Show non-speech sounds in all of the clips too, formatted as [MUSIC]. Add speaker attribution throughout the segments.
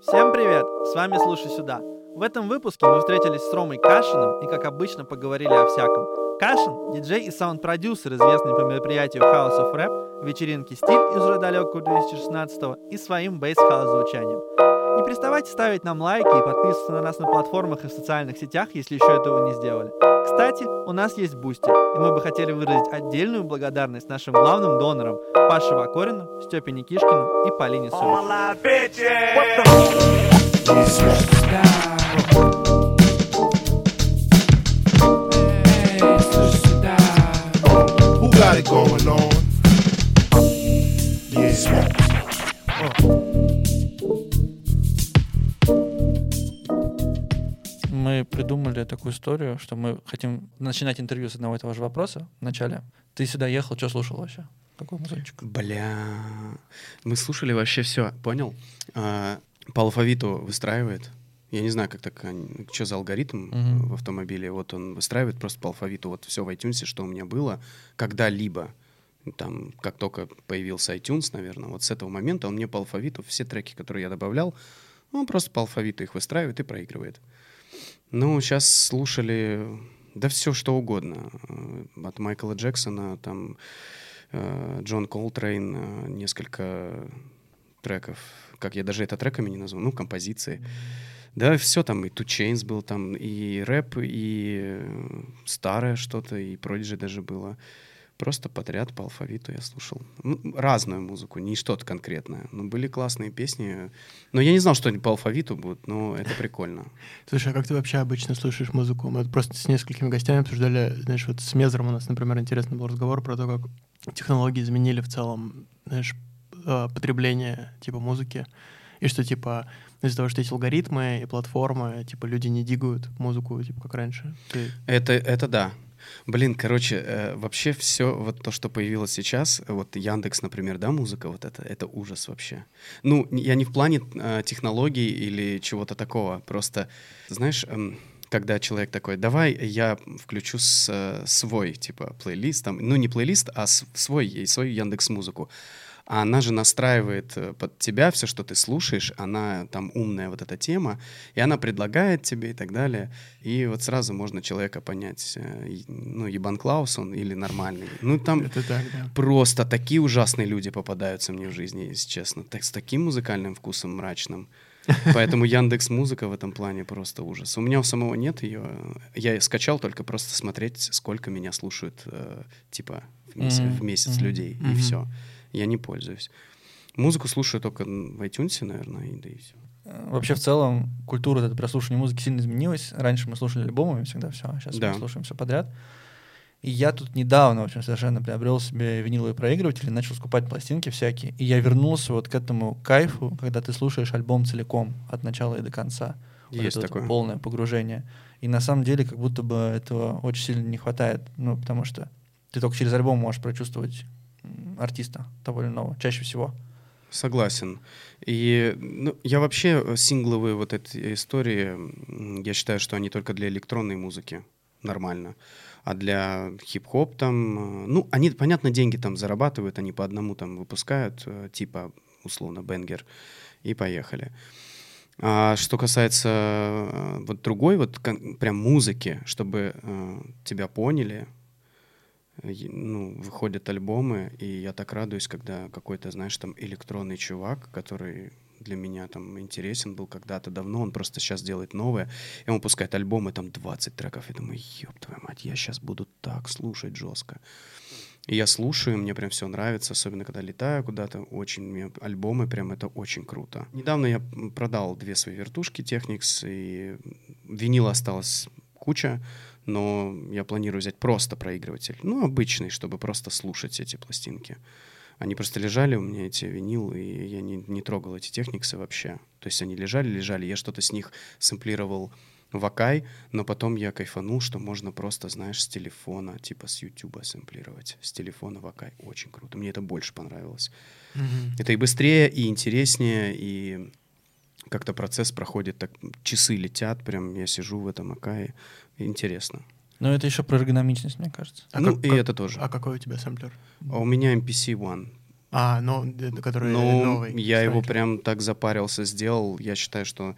Speaker 1: Всем привет! С вами «Слушай сюда». В этом выпуске мы встретились с Ромой Кашиным и, как обычно, поговорили о всяком. Кашин – диджей и саунд-продюсер, известный по мероприятию House of Rap, вечеринке «Стиль» из уже далекого 2016 и своим bass house звучанием. Не переставайте ставить нам лайки и подписываться на нас на платформах и в социальных сетях, если еще этого не сделали. Кстати, у нас есть Boosty, и мы бы хотели выразить отдельную благодарность нашим главным донорам Паше Вакорину, Степе Никишкину и Полине Сумовой.
Speaker 2: Такую историю, что мы хотим начинать интервью с одного и того же вопроса вначале. Ты сюда ехал, что слушал вообще? Какой музончик?
Speaker 3: Бля, мы слушали вообще все, понял? А, по алфавиту выстраивает. Я не знаю, как так, что за алгоритм
Speaker 2: Мгм.
Speaker 3: в автомобиле. Вот он выстраивает просто по алфавиту вот все в iTunes, что у меня было когда-либо. Там, как только появился iTunes, наверное, вот с этого момента он мне по алфавиту все треки, которые я добавлял, он просто по алфавиту их выстраивает и проигрывает. Ну, сейчас слушали, да все что угодно. Э, От Майкла Джексона, там, э, Джон Колтрейн, э, несколько треков. Как я даже это треками не назвал, ну, композиции. Да, все там, и Two Chainz был там, и рэп, и старое что-то, и Prodigy даже было. Просто подряд по алфавиту я слушал. Ну, разную музыку, не что-то конкретное. Но были классные песни. Но я не знал, что они по алфавиту будут, но это прикольно.
Speaker 4: Слушай, а как ты вообще обычно слушаешь музыку? Мы вот просто с несколькими гостями обсуждали, знаешь, вот с Мезером у нас, например, интересный был разговор про то, как технологии изменили в целом, знаешь, э, потребление типа музыки. И что, типа, из-за того, что есть алгоритмы и платформы, типа, люди не дигают музыку, типа, как раньше. Ты...
Speaker 3: Это, это да. Блин, короче, э, вообще все вот то, что появилось сейчас, э, вот Яндекс, например, да, музыка, вот это, это ужас вообще. Ну, я не в плане э, технологий или чего-то такого, просто, знаешь, эм, когда человек такой, давай я включу с, свой, типа, плейлист, там, ну, не плейлист, а с- свой, свою Яндекс музыку. А она же настраивает э, под тебя все, что ты слушаешь, она там умная вот эта тема, и она предлагает тебе и так далее. И вот сразу можно человека понять, э, и- ну, ебан Клаус он или нормальный. Ну, там
Speaker 4: Это так, да.
Speaker 3: просто такие ужасные люди попадаются мне в жизни, если честно. Так, с таким музыкальным вкусом мрачным. Поэтому Яндекс Музыка в этом плане просто ужас. У меня у самого нет ее. Я скачал только просто смотреть, сколько меня слушают, э, типа, в месяц,
Speaker 2: Мгм.
Speaker 3: в месяц
Speaker 2: Мгм.
Speaker 3: людей. И
Speaker 4: Мгм.
Speaker 3: все. Я не пользуюсь. Музыку слушаю только в iTunes, наверное, и да и все.
Speaker 2: Э, Вообще, в целом, культура это прослушивания музыки сильно изменилась. Раньше мы слушали альбомами всегда все, а сейчас
Speaker 3: Да.
Speaker 2: мы слушаем все подряд. И я тут недавно, в общем, совершенно приобрел себе виниловый проигрыватель и начал скупать пластинки всякие. И я вернулся вот к этому кайфу, когда ты слушаешь альбом целиком, от начала и до конца. Вот
Speaker 3: Есть
Speaker 2: это вот
Speaker 3: такое.
Speaker 2: полное погружение. И на самом деле как будто бы этого очень сильно не хватает. Ну, потому что ты только через альбом можешь прочувствовать артиста того или иного, чаще всего.
Speaker 3: Согласен. И ну, я вообще э, сингловые вот эти истории, я считаю, что они только для электронной музыки нормально. А для хип-хоп там, э, ну, они, понятно, деньги там зарабатывают, они по одному там выпускают, э, типа, условно, бенгер, и поехали. А что касается вот другой, вот прям музыки, чтобы э, тебя поняли, ну, выходят альбомы, и я так радуюсь, когда какой-то, знаешь, там электронный чувак, который для меня там интересен был когда-то давно, он просто сейчас делает новое, и он выпускает альбомы, там 20 треков, и думаю, ёб твою мать, я сейчас буду так слушать жестко. И я слушаю, мне прям все нравится, особенно когда летаю куда-то, очень, мне альбомы прям это очень круто. Недавно я продал две свои вертушки Technics, и винила осталось куча, но я планирую взять просто проигрыватель, ну, обычный, чтобы просто слушать эти пластинки. Они просто лежали у меня, эти винил, и я не, не трогал эти техниксы вообще. То есть они лежали, лежали, я что-то с них сэмплировал в Акай, но потом я кайфанул, что можно просто, знаешь, с телефона, типа с Ютуба сэмплировать. С телефона в Акай. Очень круто. Мне это больше понравилось.
Speaker 4: Мгм.
Speaker 3: Это и быстрее, и интереснее, и как-то процесс проходит так, часы летят, прям я сижу в этом Акае, интересно.
Speaker 2: Но это еще про эргономичность, мне кажется.
Speaker 4: А
Speaker 3: ну,
Speaker 4: как-
Speaker 3: и
Speaker 4: как-
Speaker 3: это тоже.
Speaker 4: А какой у тебя сэмплер?
Speaker 3: А у меня MPC One.
Speaker 4: А, ну, д- который
Speaker 3: Ну,
Speaker 4: новый.
Speaker 3: я его прям так запарился, сделал. Я считаю, что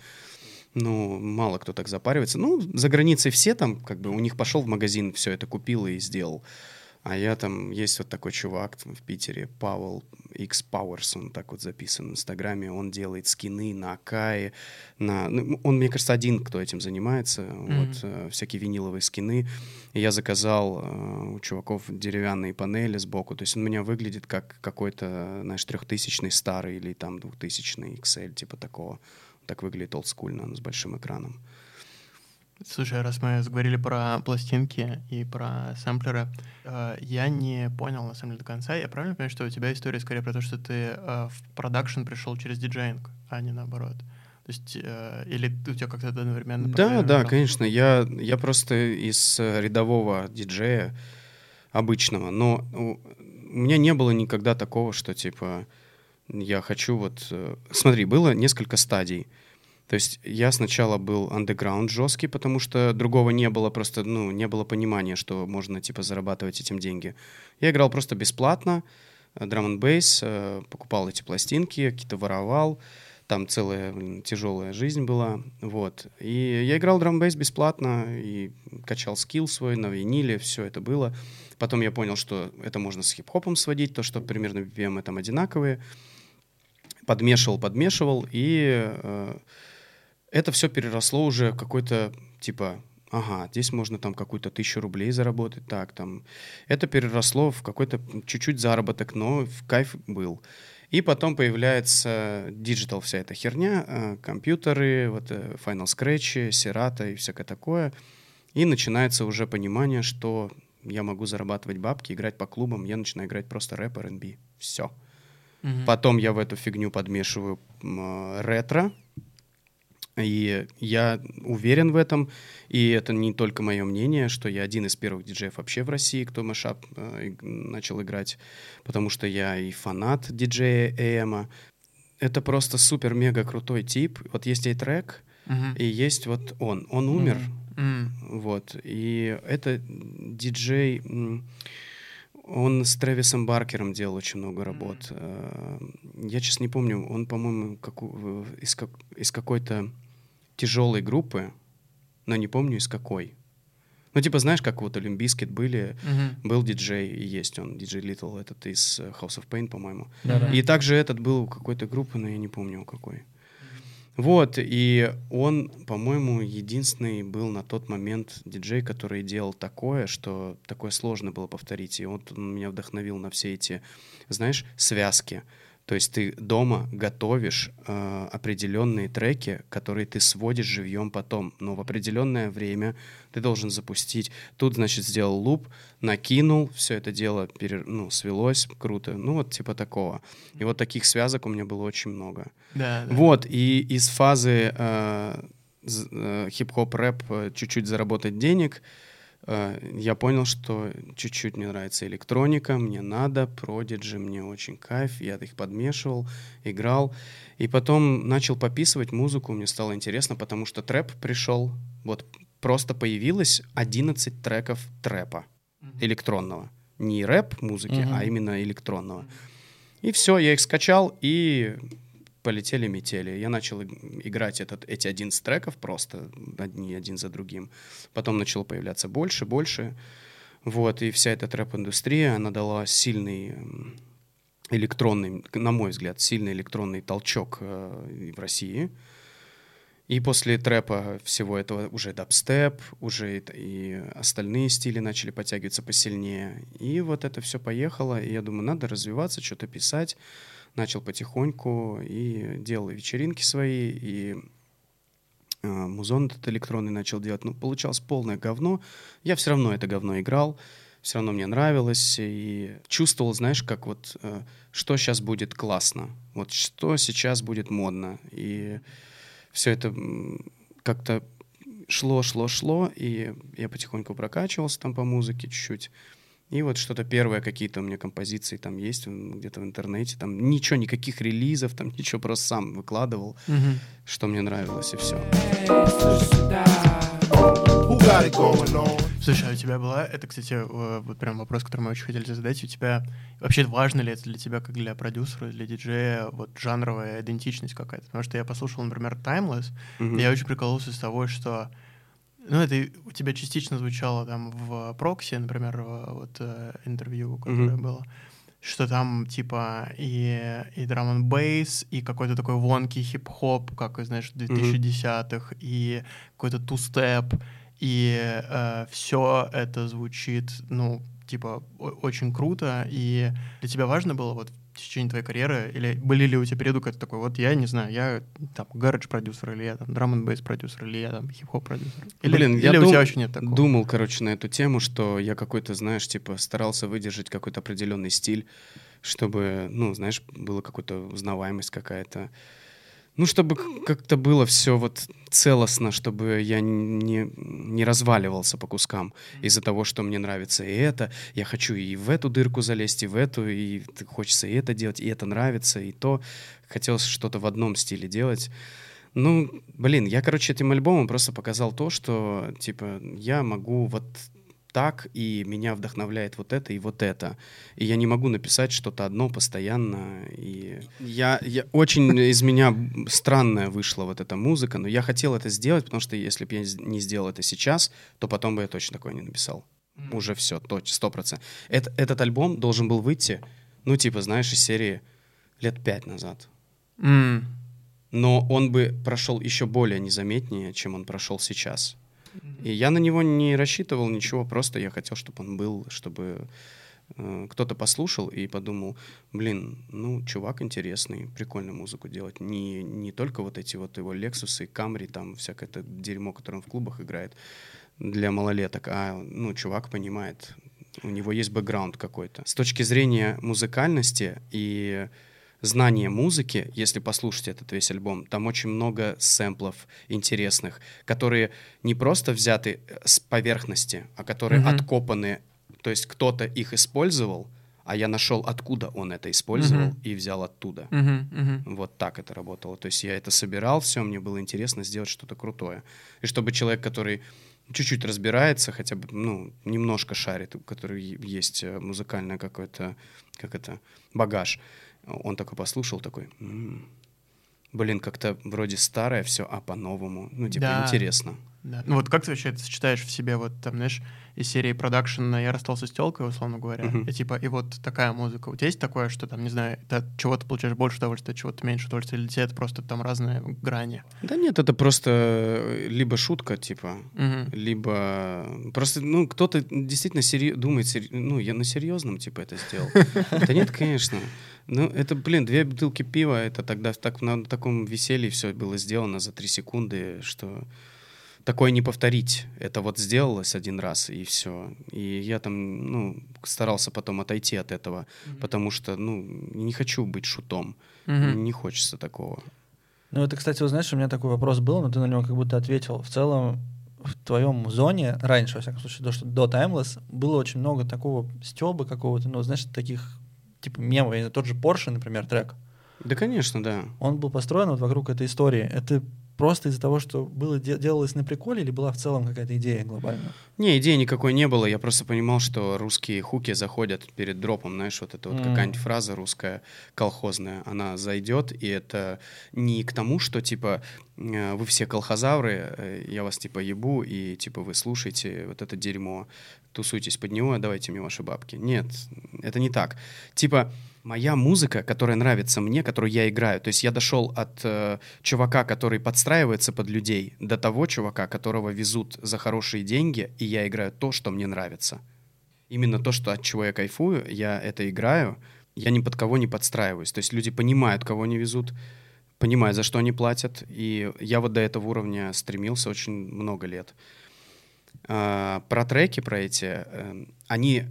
Speaker 3: ну, мало кто так запаривается. Ну, за границей все там, как бы, у них пошел в магазин, все это купил и сделал. А я там, есть вот такой чувак в Питере, Павел X Powers, он так вот записан в Инстаграме, он делает скины на Акае, на... ну, он, мне кажется, один, кто этим занимается, вот, э, всякие виниловые скины. И я заказал э, у чуваков деревянные панели сбоку, то есть он у меня выглядит как какой-то, знаешь, трехтысячный старый или там двухтысячный XL, типа такого. Так выглядит олдскульно, он с большим экраном.
Speaker 4: Слушай, раз мы заговорили про пластинки и про сэмплеры, э, я не понял, на самом деле, до конца. Я правильно понимаю, что у тебя история скорее про то, что ты э, в продакшн пришел через диджеинг, а не наоборот? То есть, э, или у тебя как-то одновременно
Speaker 3: Да, да, конечно. Я, я просто из рядового диджея обычного, но у, у меня не было никогда такого, что типа я хочу вот... э, Смотри, было несколько стадий. То есть я сначала был андеграунд жесткий, потому что другого не было, просто, ну, не было понимания, что можно, типа, зарабатывать этим деньги. Я играл просто бесплатно, драм н бейс, покупал эти пластинки, какие-то воровал, там целая блин, тяжелая жизнь была, вот. И я играл драм бейс бесплатно и качал скилл свой на виниле, все это было. Потом я понял, что это можно с хип-хопом сводить, то, что примерно BPM там одинаковые. Подмешивал, подмешивал, и э, это все переросло уже в какой-то, типа, ага, здесь можно там какую-то тысячу рублей заработать, так, там. Это переросло в какой-то чуть-чуть заработок, но в кайф был. И потом появляется digital вся эта херня, э, компьютеры, вот э, Final Scratch, Serato и всякое такое. И начинается уже понимание, что я могу зарабатывать бабки, играть по клубам, я начинаю играть просто рэп, R&B. Все.
Speaker 4: Мгм.
Speaker 3: Потом я в эту фигню подмешиваю э, ретро. И я уверен в этом. И это не только мое мнение, что я один из первых диджеев вообще в России, кто мэшап э, начал играть. Потому что я и фанат диджея Эма. Это просто супер-мега крутой тип. Вот есть и трек,
Speaker 4: Мгм.
Speaker 3: и есть вот он. Он умер.
Speaker 4: М.
Speaker 3: Вот. И это диджей... Он с Трэвисом Баркером делал очень много работ. Э, Я сейчас не помню, он, по-моему, каку- из, как- из какой-то тяжелой группы, но не помню из какой. Ну, типа, знаешь, как вот Олимпийскит были,
Speaker 4: Мгм.
Speaker 3: был диджей, и есть он, диджей Литл, этот из э, House of Pain, по-моему.
Speaker 2: Да-да.
Speaker 3: И также этот был у какой-то группы, но я не помню у какой. Вот, и он, по-моему, единственный был на тот момент диджей, который делал такое, что такое сложно было повторить. И вот он меня вдохновил на все эти, знаешь, связки. То есть ты дома готовишь э, определенные треки, которые ты сводишь живьем потом, но в определенное время ты должен запустить. Тут, значит, сделал луп, накинул, все это дело пере- ну, свелось, круто. Ну, вот типа такого. И вот таких связок у меня было очень много.
Speaker 4: Да, да.
Speaker 3: Вот, и из фазы э, э, хип-хоп рэп э, чуть-чуть заработать денег, я понял, что чуть-чуть мне нравится электроника, мне надо, продиджи, мне очень кайф, я их подмешивал, играл, и потом начал пописывать музыку, мне стало интересно, потому что трэп пришел, вот просто появилось 11 треков трэпа электронного, не рэп музыки,
Speaker 2: Мгм.
Speaker 3: а именно электронного. И все, я их скачал, и полетели метели. Я начал иг- играть этот, эти 11 треков просто, одни один за другим. Потом начало появляться больше, больше. Вот, и вся эта трэп-индустрия, она дала сильный электронный, на мой взгляд, сильный электронный толчок э, в России. И после трэпа всего этого уже дабстеп, уже и, остальные стили начали подтягиваться посильнее. И вот это все поехало, и я думаю, надо развиваться, что-то писать. Начал потихоньку и делал вечеринки свои, и э, музон этот электронный начал делать. Ну, получалось полное говно. Я все равно это говно играл, все равно мне нравилось, и чувствовал, знаешь, как вот, э, что сейчас будет классно, вот что сейчас будет модно. И все это как-то шло, шло, шло, и я потихоньку прокачивался там по музыке чуть-чуть. И вот что-то первое, какие-то у меня композиции там есть где-то в интернете, там ничего, никаких релизов, там ничего, просто сам выкладывал,
Speaker 4: Мгм.
Speaker 3: что мне нравилось, и все.
Speaker 4: Слушай, а у тебя была, это, кстати, э, вот прям вопрос, который мы очень хотели задать, у тебя вообще важно ли это для тебя, как для продюсера, для диджея, вот жанровая идентичность какая-то? Потому что я послушал, например, Timeless,
Speaker 3: Мгм.
Speaker 4: и я очень прикололся с того, что ну, это у тебя частично звучало там в прокси, например, вот э, интервью, которое
Speaker 3: Мгм.
Speaker 4: было, что там типа и, и драм н бейс, и какой-то такой вонкий хип-хоп, как, знаешь, в 2010-х, и какой-то ту-степ, и все это звучит, ну, типа, очень круто, и для тебя важно было вот в течение твоей карьеры, или были ли у тебя периоды, когда ты такой, вот я не знаю, я там гараж продюсер, или я там драм бейс продюсер, или я там хип-хоп продюсер. Или,
Speaker 3: Блин,
Speaker 4: или
Speaker 3: я
Speaker 4: у
Speaker 3: дум-
Speaker 4: тебя вообще нет такого?
Speaker 3: Думал, короче, на эту тему, что я какой-то, знаешь, типа старался выдержать какой-то определенный стиль, чтобы, ну, знаешь, была какая-то узнаваемость какая-то. Ну, чтобы как-то было все вот целостно, чтобы я не, не разваливался по кускам из-за того, что мне нравится и это. Я хочу и в эту дырку залезть, и в эту, и хочется и это делать, и это нравится, и то. Хотелось что-то в одном стиле делать. Ну, блин, я, короче, этим альбомом просто показал то, что, типа, я могу вот так, и меня вдохновляет вот это и вот это. И я не могу написать что-то одно постоянно. И я, я очень из меня странная вышла вот эта музыка, но я хотел это сделать, потому что если бы я не сделал это сейчас, то потом бы я точно такое не написал. Уже все, сто процентов. Это, этот альбом должен был выйти, ну, типа, знаешь, из серии лет пять назад.
Speaker 4: М.
Speaker 3: Но он бы прошел еще более незаметнее, чем он прошел сейчас. И я на него не рассчитывал ничего, просто я хотел, чтобы он был, чтобы э, кто-то послушал и подумал, блин, ну, чувак интересный, прикольную музыку делать. Не, не только вот эти вот его Лексусы, Камри, там всякое это дерьмо, которое он в клубах играет для малолеток, а, ну, чувак понимает, у него есть бэкграунд какой-то. С точки зрения музыкальности и знания музыки, если послушать этот весь альбом, там очень много сэмплов интересных, которые не просто взяты э, с поверхности, а которые
Speaker 4: Мгм.
Speaker 3: откопаны, то есть кто-то их использовал, а я нашел, откуда он это использовал,
Speaker 4: Мгм.
Speaker 3: и взял оттуда.
Speaker 4: Мгм, мгм.
Speaker 3: Вот так это работало. То есть я это собирал, все, мне было интересно сделать что-то крутое. И чтобы человек, который чуть-чуть разбирается, хотя бы, ну, немножко шарит, у которого есть э, музыкальное какое-то, как это, багаж, он такой послушал, такой, «М, блин, как-то вроде старое все, а по-новому. Ну, типа,
Speaker 4: Да.
Speaker 3: интересно.
Speaker 4: Да. Ну вот как ты вообще это сочетаешь в себе, вот там, знаешь, из серии продакшн «Я расстался с телкой», условно говоря,
Speaker 3: Мгм.
Speaker 4: и типа, и вот такая музыка. У тебя есть такое, что там, не знаю, ты от чего ты получаешь больше удовольствия, от чего ты меньше удовольствия, или тебя это просто там разные грани?
Speaker 3: Да нет, это просто э, либо шутка, типа,
Speaker 4: Мгм.
Speaker 3: либо просто, ну, кто-то действительно сери- думает, сери- ну, я на серьезном, типа, это сделал. [LAUGHS] Да нет, конечно. Ну, это, блин, две бутылки пива, это тогда так, на таком веселье все было сделано за три секунды, что такое не повторить. Это вот сделалось один раз, и все. И я там, ну, старался потом отойти от этого, потому что, ну, не хочу быть шутом.
Speaker 4: Мгм.
Speaker 3: Не хочется такого.
Speaker 2: Ну, это, кстати, вот знаешь, у меня такой вопрос был, но ты на него как будто ответил. В целом, в твоем зоне, раньше, во всяком случае, до, что, до Timeless, было очень много такого стеба какого-то, ну, знаешь, таких, типа, знаю, Тот же Porsche, например, трек,
Speaker 3: Да, конечно, да.
Speaker 2: он был построен вот вокруг этой истории. Это просто из-за того, что было де- делалось на приколе, или была в целом какая-то идея глобальная?
Speaker 3: Не, идеи никакой не было. Я просто понимал, что русские хуки заходят перед дропом, знаешь, вот эта вот
Speaker 2: М.
Speaker 3: какая-нибудь фраза русская колхозная, она зайдет, и это не к тому, что типа э, вы все колхозавры, э, я вас типа ебу, и типа вы слушаете вот это дерьмо, тусуйтесь под него, давайте мне ваши бабки. Нет, это не так. Типа моя музыка, которая нравится мне, которую я играю, то есть я дошел от э, чувака, который подстраивается под людей, до того чувака, которого везут за хорошие деньги, и я играю то, что мне нравится. Именно то, что от чего я кайфую, я это играю, я ни под кого не подстраиваюсь. То есть люди понимают, кого они везут, понимают, за что они платят, и я вот до этого уровня стремился очень много лет. А, про треки, про эти, э, они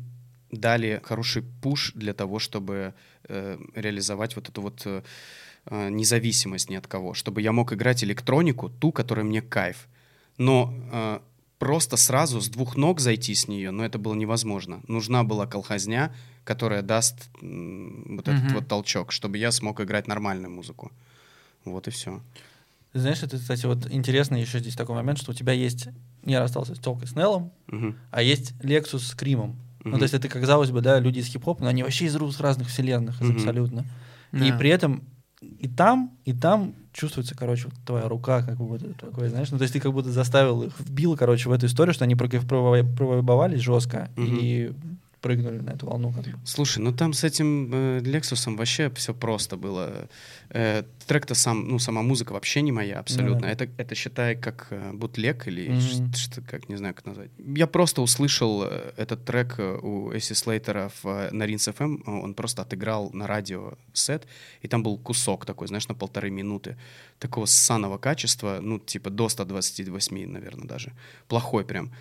Speaker 3: дали хороший пуш для того, чтобы э, реализовать вот эту вот э, э, независимость ни от кого, чтобы я мог играть электронику, ту, которая мне кайф. Но э, просто сразу с двух ног зайти с нее, но это было невозможно. Нужна была колхозня, которая даст вот этот
Speaker 4: Мгм.
Speaker 3: вот толчок, чтобы я смог играть нормальную музыку. Вот и все.
Speaker 2: Знаешь, это, кстати, вот интересно еще здесь такой момент, что у тебя есть... Я расстался с телкой с Неллом, а есть Lexus с Кримом. Ну, то есть это, казалось бы, да, люди из хип-хопа, но они вообще из разных вселенных, абсолютно. И при этом и там, и там чувствуется, короче, вот твоя рука, как будто такое, знаешь, ну, то есть ты как будто заставил их, вбил, короче, в эту историю, что они прокайф- прово- провоевали жестко
Speaker 3: Мгм.
Speaker 2: и прыгнули на эту волну. как бы.
Speaker 3: Слушай, ну там с этим э, Лексусом вообще все просто было. Э, трек-то сам, ну сама музыка вообще не моя абсолютно.
Speaker 2: Ну да.
Speaker 3: Это, это считай как э, бутлег или ш- что, как не знаю как назвать. Я просто услышал э, этот трек э, у Эсси Слейтера в, э, на Ринс ФМ. Он просто отыграл на радио сет, и там был кусок такой, знаешь, на полторы минуты такого ссаного качества, ну типа до 128, наверное, даже. Плохой прям.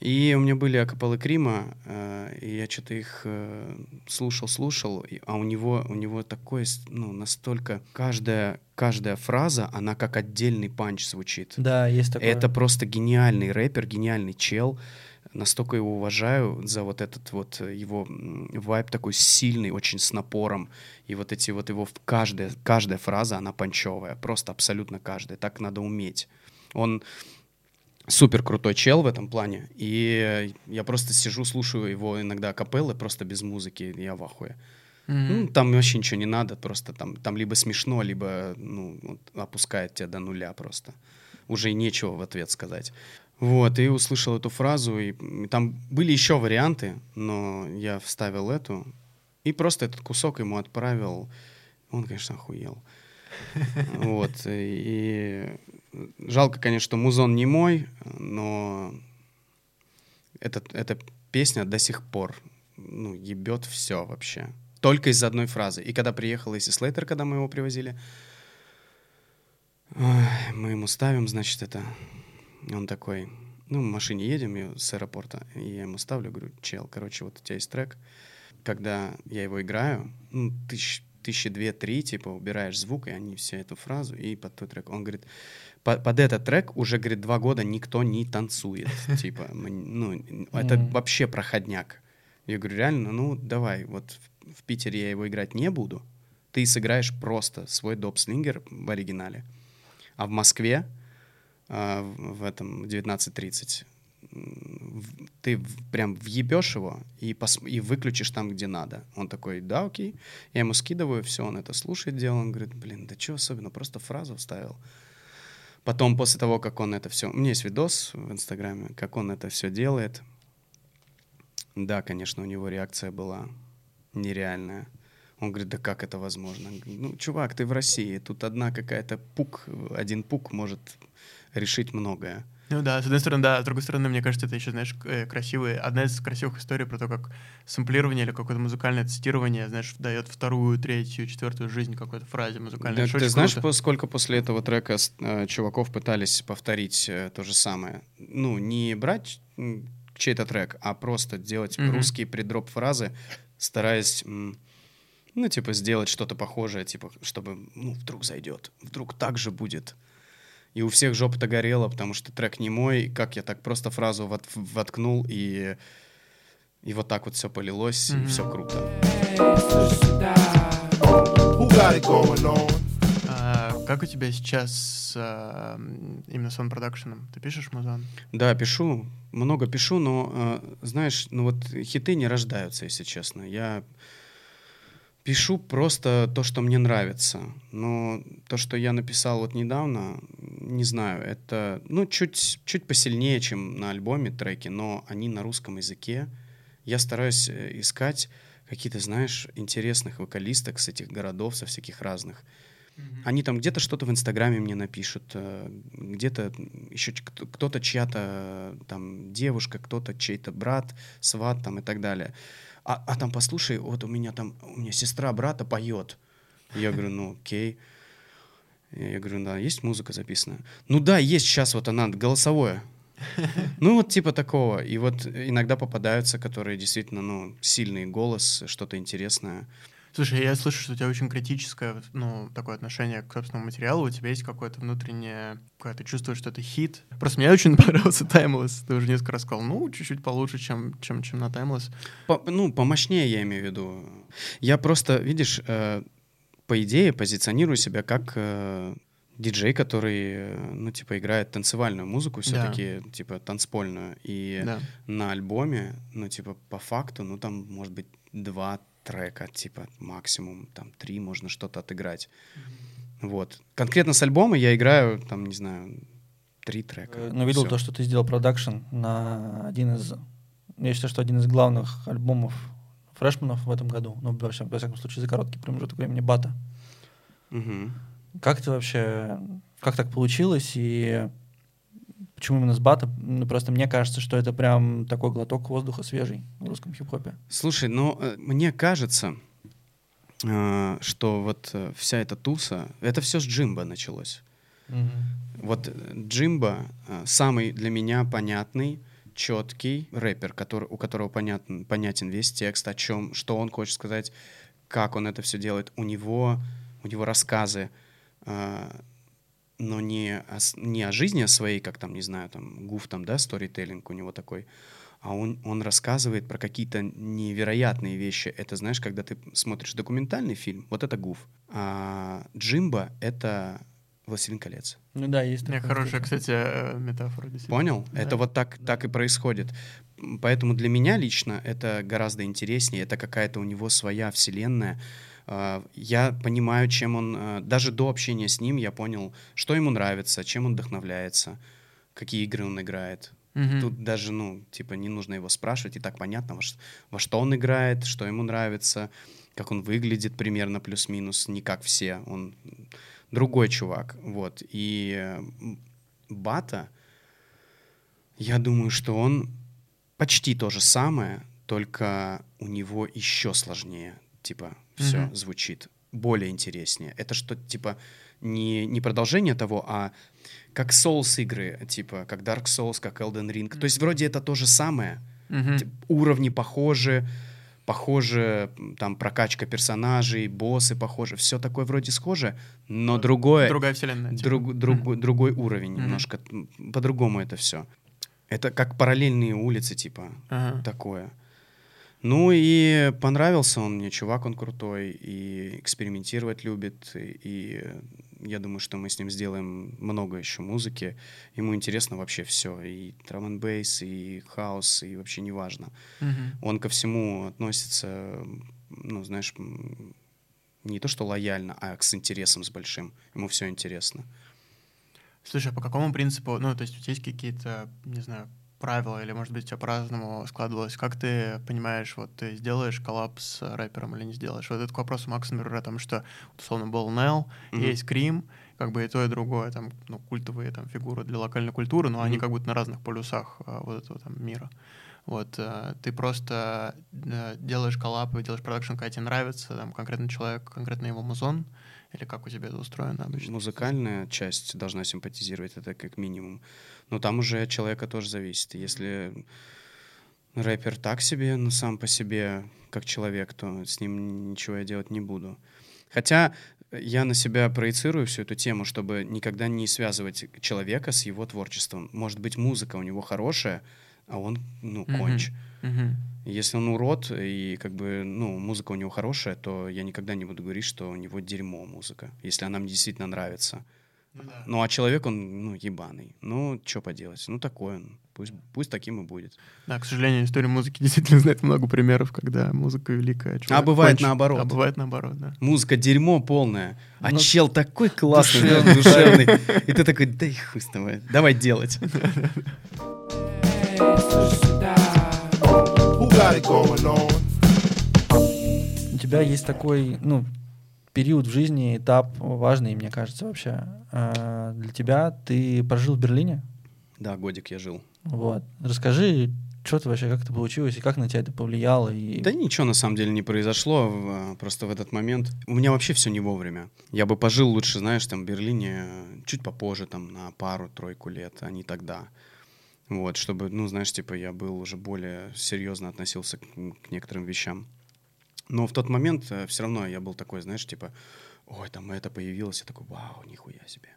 Speaker 3: И у меня были акапеллы Крима, э, и я что-то их э, слушал, слушал, и- а у него, у него такое, ну, настолько каждая, каждая фраза, она как отдельный панч звучит.
Speaker 2: Да, есть такое.
Speaker 3: Это просто гениальный рэпер, гениальный чел. Настолько его уважаю за вот этот вот э, его вайб такой сильный, очень с напором. И вот эти вот его каждая, каждая фраза, она панчевая. Просто абсолютно каждая. Так надо уметь. Он супер крутой чел в этом плане. И я просто сижу, слушаю его иногда капеллы просто без музыки. и Я в ахуе.
Speaker 4: Мгм.
Speaker 3: Ну, там вообще ничего не надо, просто там, там либо смешно, либо ну, вот опускает тебя до нуля просто. Уже и нечего в ответ сказать. Вот, и услышал эту фразу, и м, там были еще варианты, но я вставил эту, и просто этот кусок ему отправил. Он, конечно, охуел. [LAUGHS] Вот, и жалко, конечно, что музон не мой, но этот, эта песня до сих пор, ну, ебет все вообще. Только из-за одной фразы. И когда приехал Эсси Слейтер, когда мы его привозили, мы ему ставим, значит, это... Он такой, ну, в машине едем с аэропорта, и я ему ставлю, говорю, чел, короче, вот у тебя есть трек. Когда я его играю, ну, тысяч, тысячи две-три, типа, убираешь звук, и они все эту фразу, и под твой трек. Он говорит, «По- под этот трек уже, говорит, два года никто не танцует. [LAUGHS] Типа, ну, это вообще проходняк. Я говорю, реально, ну, давай, вот в, Питере я его играть не буду. Ты сыграешь просто свой доп-слингер в оригинале. А в Москве а, в этом в 19.30 м, в- ты прям въебешь его и, пос- и выключишь там, где надо. Он такой, да, окей. Я ему скидываю, все, он это слушает, дело. Он говорит, блин, да что особенно, просто фразу вставил. Потом, после того, как он это все... У меня есть видос в Инстаграме, как он это все делает. Да, конечно, у него реакция была нереальная. Он говорит, да как это возможно? Ну, чувак, ты в России, тут одна какая-то пук, один пук может решить многое.
Speaker 4: Ну да, с одной стороны, да, с другой стороны, мне кажется, это еще, знаешь, э, красивые, одна из красивых историй про то, как сэмплирование или какое-то музыкальное цитирование, знаешь, дает вторую, третью, четвертую жизнь какой-то фразе музыкальной.
Speaker 3: Да, ты знаешь,
Speaker 4: круто.
Speaker 3: сколько после этого трека э, чуваков пытались повторить э, то же самое? Ну, не брать чей-то трек, а просто делать
Speaker 4: Мгм.
Speaker 3: русские придроп-фразы, стараясь, м, ну, типа, сделать что-то похожее, типа, чтобы, ну, вдруг зайдет, вдруг так же будет. И у всех жопа-то горела, потому что трек не мой, как я так просто фразу вот- воткнул, и, и вот так вот все полилось, и
Speaker 4: Мгм.
Speaker 3: все круто.
Speaker 4: А, как у тебя сейчас с, а, именно сон продакшеном? Ты пишешь музон?
Speaker 3: Да, пишу, много пишу, но, э, знаешь, ну вот хиты не рождаются, если честно. Я пишу просто то, что мне нравится. Но то, что я написал вот недавно, не знаю, это, ну, чуть, чуть посильнее, чем на альбоме треки, но они на русском языке. Я стараюсь э, искать какие-то, знаешь, интересных вокалисток с этих городов, со всяких разных. Они там где-то что-то в Инстаграме мне напишут, э, где-то еще кто-то чья-то э, там девушка, кто-то чей-то брат, сват там и так далее. А, а там послушай, вот у меня там, у меня сестра брата поет. Я говорю, ну окей. Я говорю, да, есть музыка записана? Ну да, есть сейчас вот она, голосовое. Ну вот типа такого. И вот иногда попадаются, которые действительно, ну, сильный голос, что-то интересное.
Speaker 4: Слушай, я слышу, что у тебя очень критическое, ну, такое отношение к собственному материалу. У тебя есть какое-то внутреннее, когда ты чувствуешь, что это хит. Просто мне [LAUGHS] очень понравился Timeless. Ты уже несколько раз сказал, ну, чуть-чуть получше, чем, чем, чем на Timeless.
Speaker 3: По- ну, помощнее я имею в виду. Я просто, видишь, э, по идее позиционирую себя как э, диджей, который, ну, типа, играет танцевальную музыку все-таки, типа, танцпольную. И
Speaker 4: Да.
Speaker 3: на альбоме, ну, типа, по факту, ну, там, может быть, два трека, типа, максимум, там, три можно что-то отыграть. Вот. Конкретно с альбома я играю, там, не знаю, три трека.
Speaker 2: Э, Ну, видел
Speaker 3: Всё.
Speaker 2: то, что ты сделал продакшн на один из... Я считаю, что один из главных альбомов фрешманов в этом году. Ну, во всяком, во всяком случае, за короткий промежуток времени Бата.
Speaker 3: Мгм.
Speaker 2: Как ты вообще... Как так получилось? И почему именно с Бата? Ну, просто мне кажется, что это прям такой глоток воздуха свежий в русском хип-хопе.
Speaker 3: Слушай, ну, э, мне кажется, э, что вот э, вся эта туса, это все с Джимба началось. Вот э, Джимба самый для меня понятный, четкий рэпер, который, у которого понятен, понятен весь текст, о чем, что он хочет сказать, как он это все делает. У него, у него рассказы, но не о, не о жизни о своей, как там, не знаю, там, гуф там, да, сторителлинг у него такой, а он, он рассказывает про какие-то невероятные вещи. Это, знаешь, когда ты смотришь документальный фильм, вот это гуф. А Джимба — это «Властелин колец».
Speaker 2: Ну да, есть такое.
Speaker 4: хорошая, кстати, э, метафора. действительно.
Speaker 3: Понял?
Speaker 2: Да.
Speaker 3: Это вот так, так и происходит. Поэтому для меня лично это гораздо интереснее. Это какая-то у него своя вселенная. А, Я понимаю, чем он... а, Даже до общения с ним я понял, что ему нравится, чем он вдохновляется, какие игры он играет.
Speaker 4: Мгм.
Speaker 3: Тут даже, ну, типа, не нужно его спрашивать, и так понятно, во, во что он играет, что ему нравится, как он выглядит примерно плюс-минус, не как все. Он другой чувак, вот. И э, Бата, я думаю, что он почти то же самое, только у него еще сложнее, типа, все
Speaker 4: Мгм.
Speaker 3: звучит, более интереснее. Это что, типа, не, не продолжение того, а как Souls игры, типа, как Dark Souls, как Elden Ring. То есть вроде это то же самое,
Speaker 4: Мгм.
Speaker 3: Тип- уровни похожи, похоже, там прокачка персонажей, боссы похожи, все такое вроде схоже, но другое,
Speaker 4: Другая вселенная. типа.
Speaker 3: друг, друг- другой уровень
Speaker 4: Мгм.
Speaker 3: немножко, по-другому это все. Это как параллельные улицы, типа,
Speaker 4: Ага.
Speaker 3: такое. Ну и понравился он мне, чувак он крутой, и экспериментировать любит, и, и я думаю, что мы с ним сделаем много еще музыки. Ему интересно вообще все, и драм н бейс, и хаос, и вообще неважно.
Speaker 4: Мгм.
Speaker 3: Он ко всему относится, ну, знаешь, не то что лояльно, а с интересом, с большим. Ему все интересно.
Speaker 4: Слушай, а по какому принципу, ну, то есть у тебя есть какие-то, не знаю, правила, или, может быть, у тебя по-разному складывалось? Как ты понимаешь, вот ты сделаешь коллаб с рэпером или не сделаешь? Вот это к вопросу Макса, например, о том, что, условно, был Нел,
Speaker 3: Мгм.
Speaker 4: есть Крим, как бы и то, и другое, там, ну, культовые там фигуры для локальной культуры, но они
Speaker 3: Мгм.
Speaker 4: как будто на разных полюсах а, вот этого там мира. Вот, э, ты просто э, делаешь collab и делаешь продакшн, когда тебе нравится, там, конкретный человек, конкретно его музон, или как у тебя это устроено обычно?
Speaker 3: Музыкальная часть должна симпатизировать, это как минимум. Но там уже от человека тоже зависит. Если рэпер так себе, ну, сам по себе, как человек, то с ним ничего я делать не буду. Хотя я на себя проецирую всю эту тему, чтобы никогда не связывать человека с его творчеством. Может быть, музыка у него хорошая, а он, ну, конч.
Speaker 4: Мгм.
Speaker 3: Если он урод и как бы, ну, музыка у него хорошая, то я никогда не буду говорить, что у него дерьмо музыка, если она мне действительно нравится. Ну, а человек, он, ну, ебаный. Ну, что поделать? Ну, такой он. Пусть, пусть таким и будет.
Speaker 4: Да, к сожалению, история музыки [LAUGHS] действительно знает много примеров, когда музыка великая. человек
Speaker 3: А бывает
Speaker 4: кончит.
Speaker 3: наоборот.
Speaker 4: А бывает наоборот, да.
Speaker 3: Музыка дерьмо полное, а
Speaker 2: Ну,
Speaker 3: чел такой классный, да,
Speaker 2: душевный.
Speaker 3: душевный. И ты такой, да и хуй с тобой, давай делать. [LAUGHS] [LAUGHS]
Speaker 2: У тебя есть такой, ну, период в жизни, этап важный, мне кажется, вообще. А, Для тебя ты прожил в Берлине?
Speaker 3: Да, годик я жил.
Speaker 2: Вот. Расскажи, что ты вообще, как это получилось, и как на тебя это повлияло? И...
Speaker 3: Да ничего на самом деле не произошло, в- просто в этот момент. У меня вообще все не вовремя. Я бы пожил лучше, знаешь, там в Берлине чуть попозже, там на пару-тройку лет, а не тогда. Вот, чтобы, ну, знаешь, типа я был уже более серьезно относился к, к некоторым вещам. Но в тот момент все равно я был такой, знаешь, типа, ой, там это появилось, я такой, вау, нихуя себе.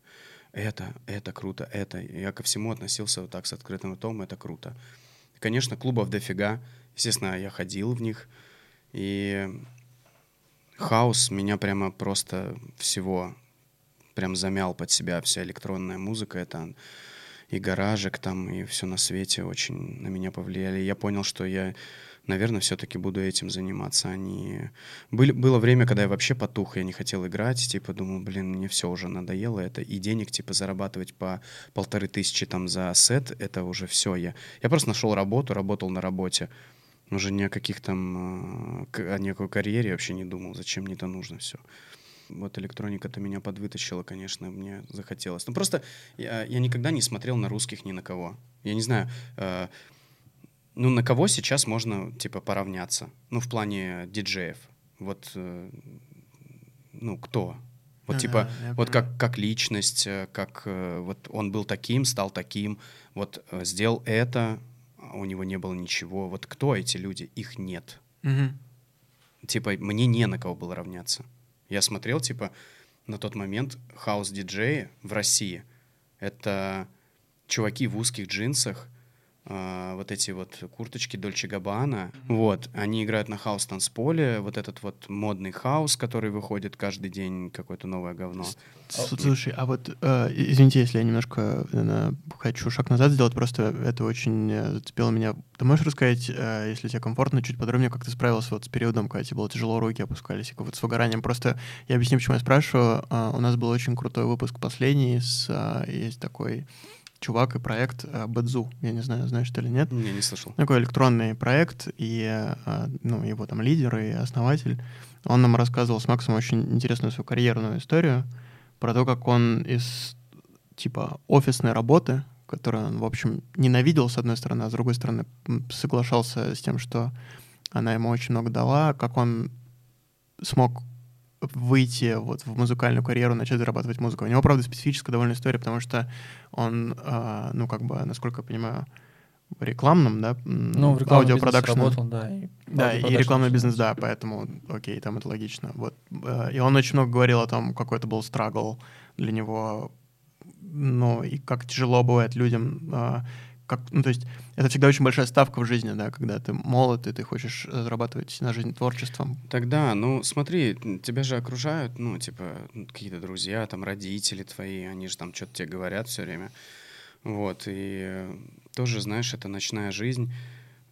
Speaker 3: Это, это круто, это. Я ко всему относился вот так с открытым ртом, это круто. Конечно, клубов дофига. Естественно, я ходил в них. И хаос меня прямо просто всего прям замял под себя вся электронная музыка, это и гаражик там, и все на свете очень на меня повлияли. Я понял, что я, наверное, все-таки буду этим заниматься. Они... Были, было время, когда я вообще потух, я не хотел играть, типа думал, блин, мне все уже надоело это, и денег, типа, зарабатывать по полторы тысячи там за сет, это уже все. Я, я просто нашел работу, работал на работе, уже ни о каких там, э, о никакой карьере вообще не думал, зачем мне это нужно все. Вот электроника-то меня подвытащила, конечно, мне захотелось. Ну просто я, я никогда не смотрел на русских ни на кого. Я не знаю, э, ну на кого сейчас можно типа поравняться? Ну в плане диджеев. Вот, э, ну кто? Вот типа, вот
Speaker 4: понимаю.
Speaker 3: как, как личность, э, как э, вот он был таким, стал таким, вот э, сделал это, а у него не было ничего. Вот кто эти люди? Их нет типа, мне не на кого было равняться. Я смотрел, типа, на тот момент хаус-диджеи в России. Это чуваки в узких джинсах, а, вот эти вот курточки Dolce Gabbana. Вот, они играют на хаус-танцполе, вот этот вот модный хаус, который выходит каждый день, какое-то новое говно.
Speaker 4: Слушай, а вот, э, извините, если я немножко э, хочу шаг назад сделать, просто это очень э, зацепило меня. Ты можешь рассказать, если тебе комфортно, чуть подробнее, как ты справился вот с периодом, когда тебе было тяжело, руки опускались, и вот с выгоранием? Просто я объясню, почему я спрашиваю. Э, У нас был очень крутой выпуск последний, с, есть такой чувак и проект э, Бэдзу. Я не знаю, знаешь ты или нет.
Speaker 3: Я не слышал.
Speaker 4: Такой электронный проект, и э, ну, его там лидер и основатель, он нам рассказывал с Максом очень интересную свою карьерную историю про то, как он из типа офисной работы, которую он, в общем, ненавидел, с одной стороны, а с другой стороны, соглашался с тем, что она ему очень много дала, как он смог выйти вот в музыкальную карьеру, начать зарабатывать музыку. У него, правда, специфическая довольно история, потому что он, а, ну, как бы, насколько я понимаю, в рекламном, да,
Speaker 2: Ну, в рекламном бизнесе
Speaker 4: аудиопродакшене.
Speaker 2: работал, да. И
Speaker 4: Да, и
Speaker 2: аудиопродакшн
Speaker 4: рекламный бизнес, да, поэтому, окей, там это логично. Вот. э, И он очень много говорил о том, какой это был struggle для него, ну, и как тяжело бывает людям, а, как, ну, то есть это всегда очень большая ставка в жизни, да, когда ты молод, и ты хочешь э, зарабатывать на жизнь творчеством.
Speaker 3: Тогда, ну, смотри, тебя же окружают, ну, типа, какие-то друзья, там, родители твои, они же там что-то тебе говорят все время. Вот, и э, тоже, знаешь, это ночная жизнь,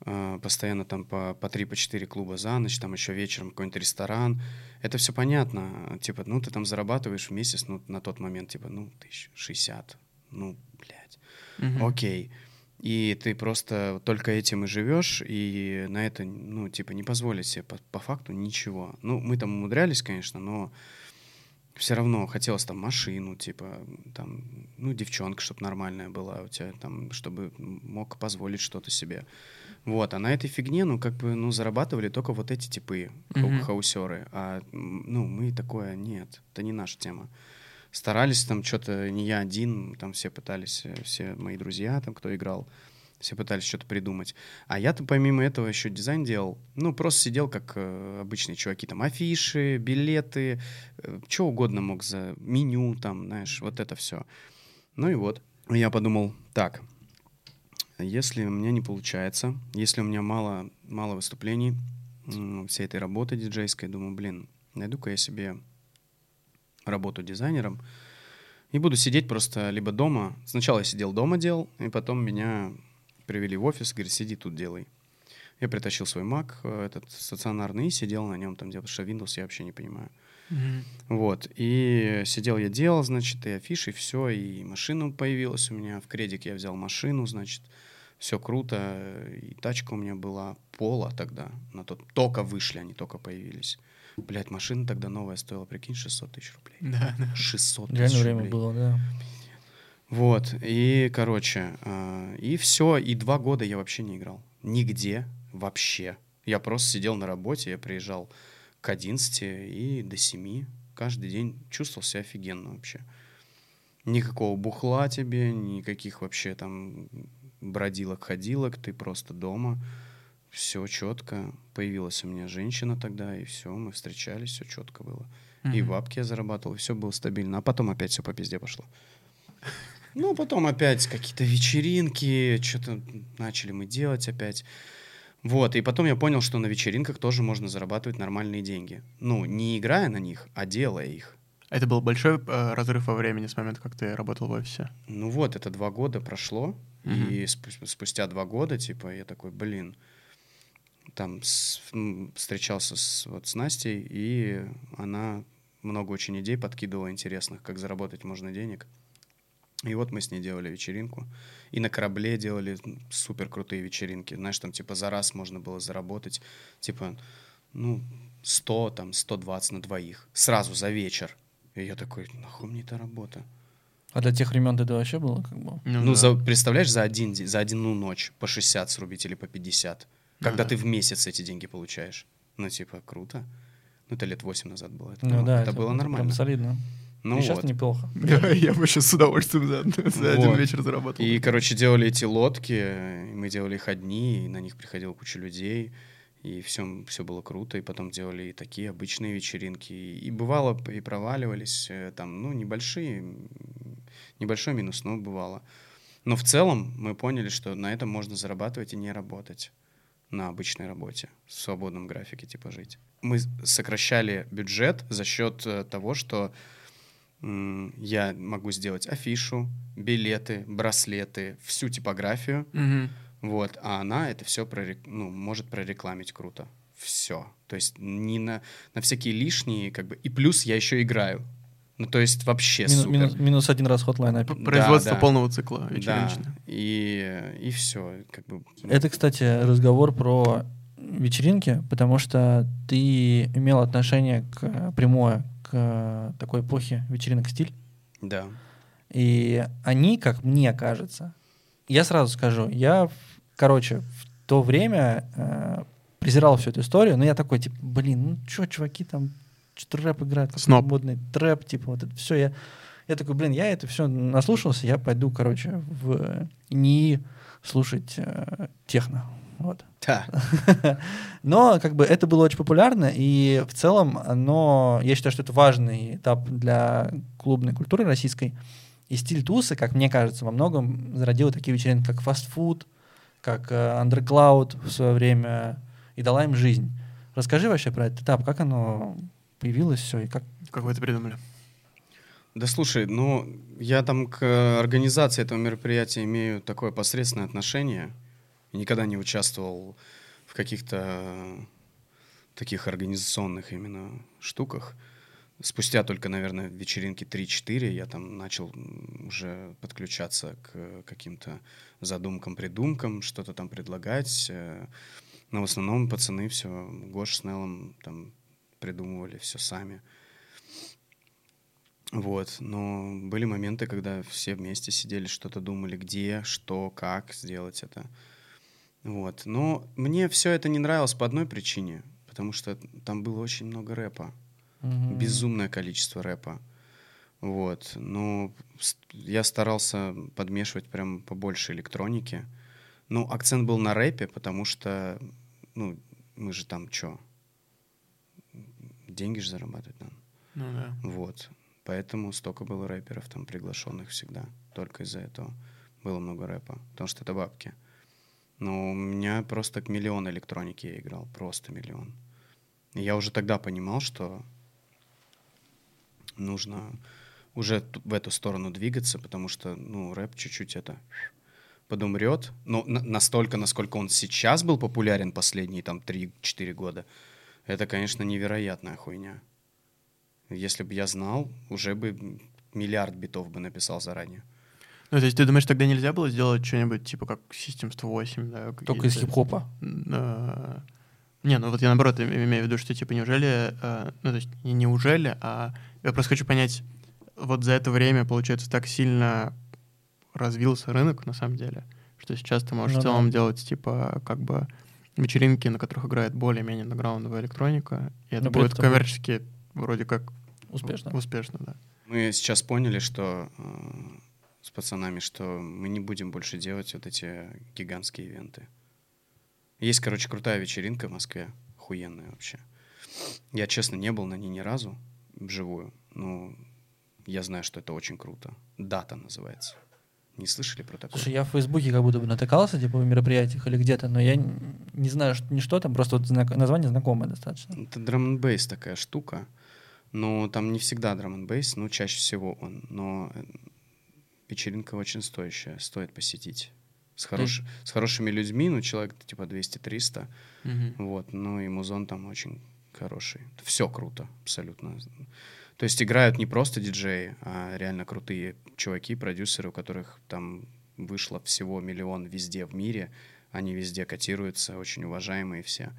Speaker 3: э, постоянно там по, по 3 по 4 клуба за ночь, там еще вечером какой-нибудь ресторан. Это все понятно. Типа, ну, ты там зарабатываешь в месяц, ну, на тот момент, типа, ну, тысяч 60. Ну, блядь.
Speaker 4: Мгм.
Speaker 3: Окей. И ты просто только этим и живешь, и на это, ну, типа, не позволить себе по, по факту ничего. Ну, мы там умудрялись, конечно, но все равно хотелось там машину, типа, там, ну, девчонка, чтобы нормальная была у тебя, там, чтобы мог позволить что-то себе. Вот, а на этой фигне, ну, как бы, ну, зарабатывали только вот эти типы,
Speaker 4: Мгм.
Speaker 3: хаусеры. А, ну, мы такое, нет, это не наша тема. Старались там что-то, не я один, там все пытались, э, все мои друзья, там, кто играл, все пытались что-то придумать. А я-то помимо этого еще дизайн делал. Ну, просто сидел, как э, обычные чуваки, там, афиши, билеты, что угодно мог за меню, там, знаешь, вот это все. Ну и вот. Я подумал, так, если у меня не получается, если у меня мало, мало выступлений, всей этой работы диджейской, думаю, блин, найду-ка я себе работу дизайнером и буду сидеть просто либо дома. Сначала я сидел дома делал, и потом меня привели в офис, говорят, сиди тут делай. Я притащил свой Mac, э, этот стационарный, и сидел на нем там делал, потому что Windows я вообще не понимаю.
Speaker 4: Мгм.
Speaker 3: Вот, и сидел я делал, значит, и афиши, все, и машина появилась у меня, в кредик я взял машину, значит, все круто, и тачка у меня была пола тогда, на тот, только вышли они, только появились. Блять, машина тогда новая стоила, прикинь, 600 тысяч рублей.
Speaker 4: Да, да.
Speaker 3: 600 тысяч
Speaker 2: Реально время
Speaker 3: рублей.
Speaker 2: было, да.
Speaker 3: Вот, и, короче, а, и все, и два года я вообще не играл. Нигде вообще. Я просто сидел на работе, я приезжал к 11 и до 7 каждый день чувствовал себя офигенно вообще. Никакого бухла тебе, никаких вообще там бродилок-ходилок, ты просто дома. Все четко. Появилась у меня женщина тогда, и все, мы встречались, все четко было. И
Speaker 4: Мгм.
Speaker 3: бабки я зарабатывал, все было стабильно. А потом опять все по пизде пошло. [LAUGHS] Ну, потом опять какие-то вечеринки, что-то начали мы делать опять. Вот, и потом я понял, что на вечеринках тоже можно зарабатывать нормальные деньги. Ну, не играя на них, а делая их.
Speaker 4: Это был большой э, разрыв во времени с момента, как ты работал в офисе?
Speaker 3: Ну вот, это два года прошло,
Speaker 4: Мгм.
Speaker 3: и спу- спустя два года, типа, я такой, блин, там с- встречался с, вот с Настей, и она много очень идей подкидывала интересных, как заработать можно денег. И вот мы с ней делали вечеринку. И на корабле делали супер крутые вечеринки. Знаешь, там типа за раз можно было заработать, типа, ну, 100, там, 120 на двоих. Сразу за вечер. И я такой, нахуй мне эта работа?
Speaker 2: А для тех времен это вообще было как бы...
Speaker 3: Ну,
Speaker 4: да.
Speaker 3: за, представляешь, за, один, за одну ночь по 60 срубить или по 50, когда ты в месяц эти деньги получаешь. Ну, типа, круто. Ну, это лет 8 назад было. Это,
Speaker 2: Ну
Speaker 3: было-
Speaker 2: да,
Speaker 3: это было
Speaker 2: прям
Speaker 3: нормально.
Speaker 2: солидно.
Speaker 3: Ну,
Speaker 2: и сейчас
Speaker 3: вот.
Speaker 2: неплохо. [LAUGHS]
Speaker 4: Я, я бы сейчас с удовольствием за, за один
Speaker 3: Вот.
Speaker 4: вечер заработал.
Speaker 3: И, короче, делали эти лодки, мы делали их одни, и на них приходила куча людей, и все, все было круто, и потом делали и такие обычные вечеринки, и, бывало, и проваливались, э, там, ну, небольшие, небольшой минус, но бывало. Но в целом мы поняли, что на этом можно зарабатывать и не работать на обычной работе, в свободном графике, типа, жить. Мы сокращали бюджет за счет э, того, что я могу сделать афишу, билеты, браслеты, всю типографию,
Speaker 4: Мгм.
Speaker 3: вот, а она это все ну, может прорекламить круто. Все. То есть не на, на всякие лишние, как бы. И плюс я еще играю. Ну, то есть вообще
Speaker 2: Мину-
Speaker 3: супер.
Speaker 2: минус, минус один расход лайна.
Speaker 4: П- Производство
Speaker 3: да.
Speaker 4: полного цикла
Speaker 3: Да.
Speaker 4: вечериночного.
Speaker 3: И, и все. Как бы,
Speaker 2: Это, кстати, разговор про вечеринки, потому что ты имел отношение к прямое к такой эпохе вечеринок стиль.
Speaker 3: да.
Speaker 2: И они, как мне кажется, я сразу скажу, я, короче, в то время э, презирал всю эту историю, но я такой, типа, блин, ну чё, чуваки там, что-то рэп какой-то
Speaker 4: Сноб.
Speaker 2: модный трэп, типа, вот это все, я, я такой, блин, я это все наслушался, я пойду, короче, в НИИ слушать э, техно, вот.
Speaker 3: Да. [LAUGHS]
Speaker 2: Но как бы это было очень популярно, и в целом оно, я считаю, что это важный этап для клубной культуры российской. И стиль тусы, как мне кажется, во многом зародил такие вечеринки, как фастфуд, как э, Undercloud в свое время, и дала им жизнь. Расскажи вообще про этот этап, как оно появилось все, и как...
Speaker 4: Как вы это придумали?
Speaker 3: Да слушай, ну, я там к организации этого мероприятия имею такое посредственное отношение. Никогда не участвовал в каких-то таких организационных именно штуках. Спустя только, наверное, вечеринки 3-4 я там начал уже подключаться к каким-то задумкам-придумкам, что-то там предлагать. э. Но в основном пацаны все, Гош с Неллом там придумывали все сами. Вот, но были моменты, когда все вместе сидели, что-то думали, где, что, как сделать это. Вот, но мне все это не нравилось по одной причине, потому что там было очень много рэпа,
Speaker 2: Мгм.
Speaker 3: безумное количество рэпа. Вот, но я старался подмешивать прям побольше электроники. Ну, акцент был на рэпе, потому что, ну, мы же там что? Деньги же зарабатывать надо.
Speaker 4: Ну да.
Speaker 3: Вот. Поэтому столько было рэперов там приглашенных всегда. Только из-за этого было много рэпа. Потому что это бабки. Но у меня просто к миллион электроники я играл. Просто миллион. И я уже тогда понимал, что нужно уже в эту сторону двигаться, потому что, ну, рэп чуть-чуть это подумрет. Но на- настолько, насколько он сейчас был популярен последние там 3-4 года, это, конечно, невероятная хуйня. Если бы я знал, уже бы миллиард битов бы написал заранее.
Speaker 4: Ну, то есть ты думаешь, тогда нельзя было сделать что-нибудь типа как System 108, да?
Speaker 2: Только из хип-хопа.
Speaker 4: Э, Не, ну вот я наоборот им- имею в виду, что типа неужели, э, ну то есть не неужели, а я просто хочу понять, вот за это время, получается, так сильно развился рынок на самом деле, что сейчас ты можешь
Speaker 2: Ну
Speaker 4: в целом
Speaker 2: да.
Speaker 4: делать типа как бы вечеринки, на которых играет более-менее андеграундовая электроника, и это
Speaker 2: Но при
Speaker 4: будет
Speaker 2: этом-
Speaker 4: коммерчески вроде как
Speaker 2: Успешно.
Speaker 4: успешно, да.
Speaker 3: Мы сейчас поняли, что э, с пацанами, что мы не будем больше делать вот эти гигантские ивенты. Есть, короче, крутая вечеринка в Москве, охуенная вообще. Я, честно, не был на ней ни разу вживую, но я знаю, что это очень круто. Дата называется. Не слышали про такое?
Speaker 2: Слушай, я в Фейсбуке как будто бы натыкался, типа, в мероприятиях или где-то, но я не знаю, что, не что там, просто вот знак- название знакомое достаточно.
Speaker 3: Это драм н такая штука. Ну, там не всегда драм бейс, ну, чаще всего он. Но э, вечеринка очень стоящая, стоит посетить. С, хорош... с хорошими людьми, ну, человек типа 200-300.
Speaker 4: Мгм.
Speaker 3: Вот, ну и музон там очень хороший. Все круто, абсолютно. То есть играют не просто диджеи, а реально крутые чуваки, продюсеры, у которых там вышло всего миллион везде в мире. Они везде котируются, очень уважаемые все.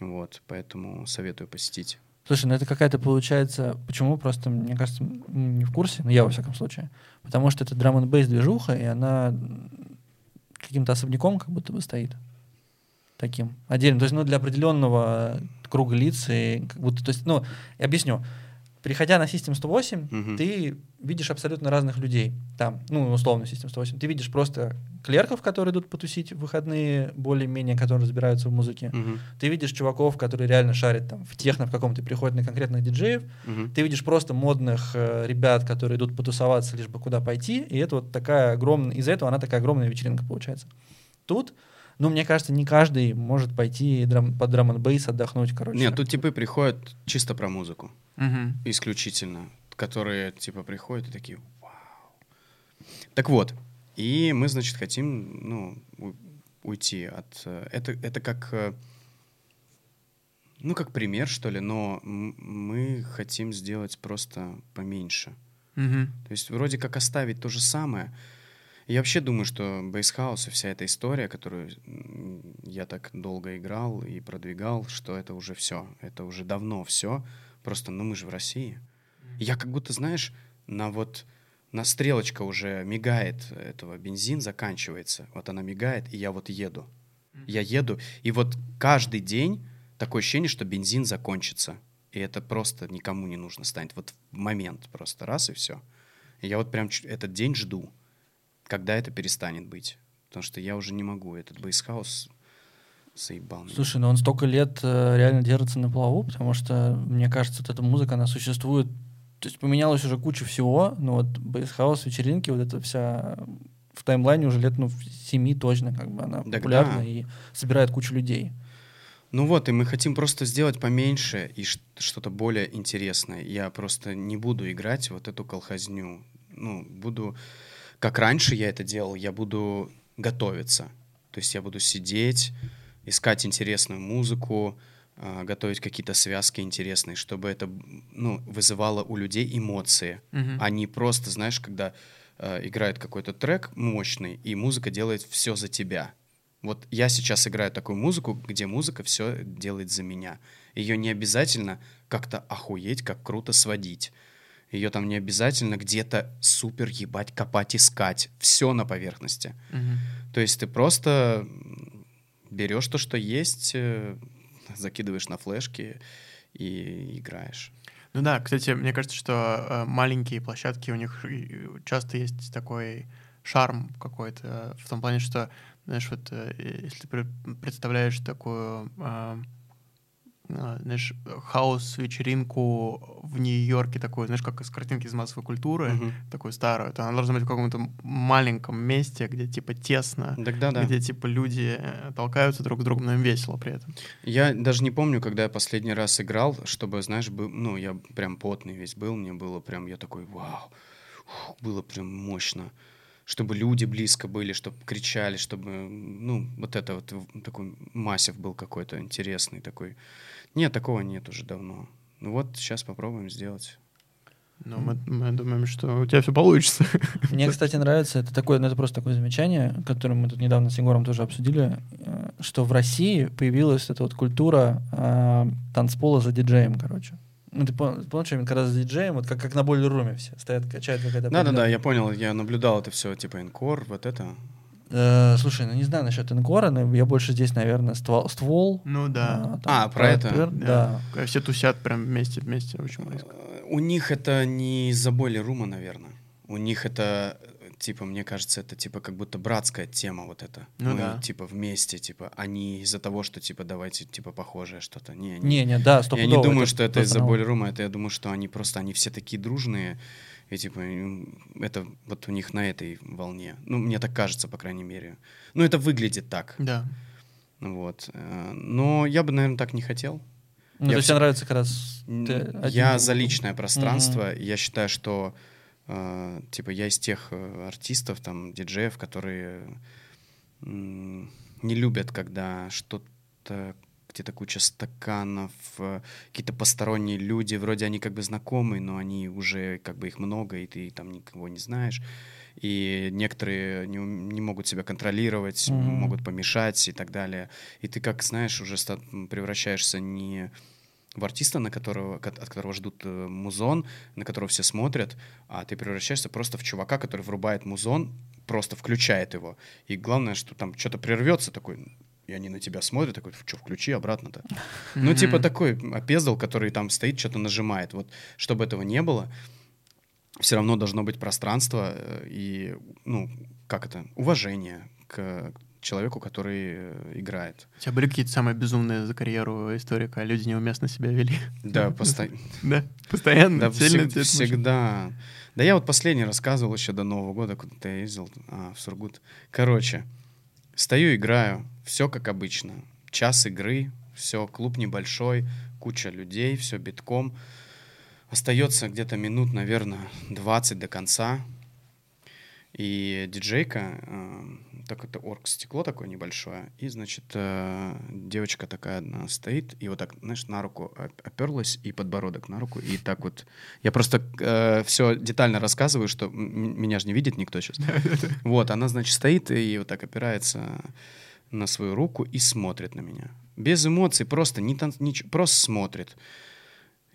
Speaker 3: Вот, поэтому советую посетить.
Speaker 2: Слушай, ну это какая-то получается... Почему? Просто, мне кажется, м, не в курсе, но я во всяком случае. Потому что это драм н бейс движуха, и она каким-то особняком как будто бы стоит. Таким. Отдельно. То есть, ну, для определенного круга лиц, и как будто... То есть, ну, я объясню. Приходя на System 108,
Speaker 3: Мгм.
Speaker 2: ты видишь абсолютно разных людей. Там, ну, условно, System 108. Ты видишь просто клерков, которые идут потусить в выходные, более-менее, которые разбираются в музыке.
Speaker 3: Мгм.
Speaker 2: Ты видишь чуваков, которые реально шарят там в техно в каком-то, приходят на конкретных диджеев.
Speaker 3: Мгм.
Speaker 2: Ты видишь просто модных э, ребят, которые идут потусоваться, лишь бы куда пойти. И это вот такая огромная... Из-за этого она такая огромная вечеринка получается. Тут, ну, мне кажется, не каждый может пойти драм, под драм н отдохнуть, короче.
Speaker 3: Нет, тут типы приходят чисто про музыку.
Speaker 4: Мгм.
Speaker 3: исключительно, которые типа приходят и такие, вау. Так вот, и мы, значит, хотим, ну, уйти от... э, Это, это как, э, ну, как пример, что ли, но мы хотим сделать просто поменьше.
Speaker 4: Мгм.
Speaker 3: То есть вроде как оставить то же самое. Я вообще думаю, что бейсхаус и вся эта история, которую я так долго играл и продвигал, что это уже все. Это уже давно все. Просто, ну мы же в России. Я как будто, знаешь, на вот на стрелочка уже мигает этого, бензин заканчивается. Вот она мигает, и я вот еду. Я еду, и вот каждый день такое ощущение, что бензин закончится. И это просто никому не нужно станет. Вот момент просто раз и все. И я вот прям этот день жду, когда это перестанет быть. Потому что я уже не могу. Этот бейсхаус заебал меня.
Speaker 2: Слушай, ну он столько лет э, реально держится на плаву, потому что, мне кажется, вот эта музыка, она существует... То есть поменялось уже куча всего, но вот бейсхаус, вечеринки, вот это вся в таймлайне уже лет, ну, в семи точно, как бы она
Speaker 3: Так
Speaker 2: популярна
Speaker 3: да.
Speaker 2: и собирает кучу людей.
Speaker 3: Ну вот, и мы хотим просто сделать поменьше и что-то более интересное. Я просто не буду играть вот эту колхозню. Ну, буду... Как раньше я это делал, я буду готовиться. То есть я буду сидеть, искать интересную музыку, а, готовить какие-то связки интересные, чтобы это ну, вызывало у людей эмоции,
Speaker 4: Мгм.
Speaker 3: а не просто, знаешь, когда э, играет какой-то трек мощный, и музыка делает все за тебя. Вот я сейчас играю такую музыку, где музыка все делает за меня. Ее не обязательно как-то охуеть, как круто сводить. Ее там не обязательно где-то супер ебать, копать, искать. Все на поверхности.
Speaker 4: Мгм.
Speaker 3: То есть ты просто берешь то, что есть, э, закидываешь на флешки и играешь.
Speaker 4: Ну да, кстати, мне кажется, что э, маленькие площадки, у них и часто есть такой шарм какой-то, в том плане, что, знаешь, вот э, если ты пре- представляешь такую, э, э, знаешь, хаос-вечеринку в Нью-Йорке, такую, знаешь, как из картинки из массовой культуры,
Speaker 3: Мгм.
Speaker 4: такую старую, то она должна быть в каком-то маленьком месте, где типа тесно,
Speaker 3: Так да, да.
Speaker 4: где типа люди э, толкаются друг с другом, но им весело при этом.
Speaker 3: Я даже не помню, когда я последний раз играл, чтобы, знаешь, был, ну, я прям потный весь был, мне было прям, я такой, вау, Фу, было прям мощно. Чтобы люди близко были, чтобы кричали, чтобы, ну, вот это вот такой массив был какой-то интересный такой. Нет, такого нет уже давно. Ну вот, сейчас попробуем сделать.
Speaker 4: Но мы, мы думаем, что у тебя все получится. [LAUGHS]
Speaker 2: Мне, кстати, нравится, это такое, ну, это просто такое замечание, которое мы тут недавно с Егором тоже обсудили, э, что в России появилась эта вот культура э, танцпола за диджеем, короче. Ну, ты помнишь, когда за диджеем, вот как, как на бойлер-руме все стоят, качают какая-то...
Speaker 3: Да-да-да, я понял, я наблюдал это все, типа инкор, вот это.
Speaker 2: Э, слушай, ну не знаю насчет инкора, но я больше здесь, наверное, ствол. ствол
Speaker 4: Ну да.
Speaker 2: там
Speaker 3: А, про это?
Speaker 2: пер- Да.
Speaker 4: Когда Все тусят прям вместе, вместе, очень близко.
Speaker 3: У них это не из-за боли рума, наверное. У них это, типа, мне кажется, это типа как будто братская тема вот это.
Speaker 4: Ну
Speaker 3: Мы,
Speaker 4: да.
Speaker 3: типа, вместе, типа, а не из-за того, что, типа, давайте, типа, похожее что-то. Не,
Speaker 2: Не, не, да,
Speaker 3: Я
Speaker 2: стопудово.
Speaker 3: не думаю, что это из-за боли рума, это я думаю, что они просто, они все такие дружные, и, типа, это вот у них на этой волне. Ну, мне так кажется, по крайней мере. Ну, это выглядит так.
Speaker 4: Да.
Speaker 3: Вот. Э, Но я бы, наверное, так не хотел.
Speaker 2: Ну,
Speaker 3: Я
Speaker 2: то есть тебе нравится как раз... Ты один
Speaker 3: Я за личное пространство. Я считаю, что э, типа я из тех э, артистов, там, диджеев, которые м, не любят, когда что-то где-то куча стаканов, э, какие-то посторонние люди, вроде они как бы знакомые, но они уже как бы их много, и ты там никого не знаешь. И некоторые не, не могут себя контролировать,
Speaker 2: Мгм.
Speaker 3: могут помешать и так далее. И ты, как знаешь, уже превращаешься не в артиста, на которого, ко- от которого ждут э, музон, на которого все смотрят, а ты превращаешься просто в чувака, который врубает музон, просто включает его. И главное, что там что-то прервется такой, и они на тебя смотрят, такой, что, включи обратно-то. Ну, типа такой опездал, который там стоит, что-то нажимает. Вот, чтобы этого не было, все равно должно быть пространство э, и, ну, как это, уважение к человеку, который э, играет.
Speaker 4: У тебя были какие-то самые безумные за карьеру истории, когда люди неуместно себя вели?
Speaker 3: Да, [LAUGHS] постоянно.
Speaker 4: Да, постоянно,
Speaker 3: Да, всегда. Да я вот последний рассказывал еще до Нового года, куда-то я ездил, а, в Сургут. Короче, стою, играю, все как обычно. Час игры, все, клуб небольшой, куча людей, все битком. Остается где-то минут, наверное, 20 до конца. И диджейка, э, так это орг стекло такое небольшое, и, значит, э, девочка такая одна стоит, и вот так, знаешь, на руку оп- оперлась, и подбородок на руку, и так вот. Я просто все детально рассказываю, что меня же не видит никто сейчас. [LAUGHS] Вот, она, значит, стоит и вот так опирается на свою руку и смотрит на меня. Без эмоций, просто, не тан- ничего, просто смотрит.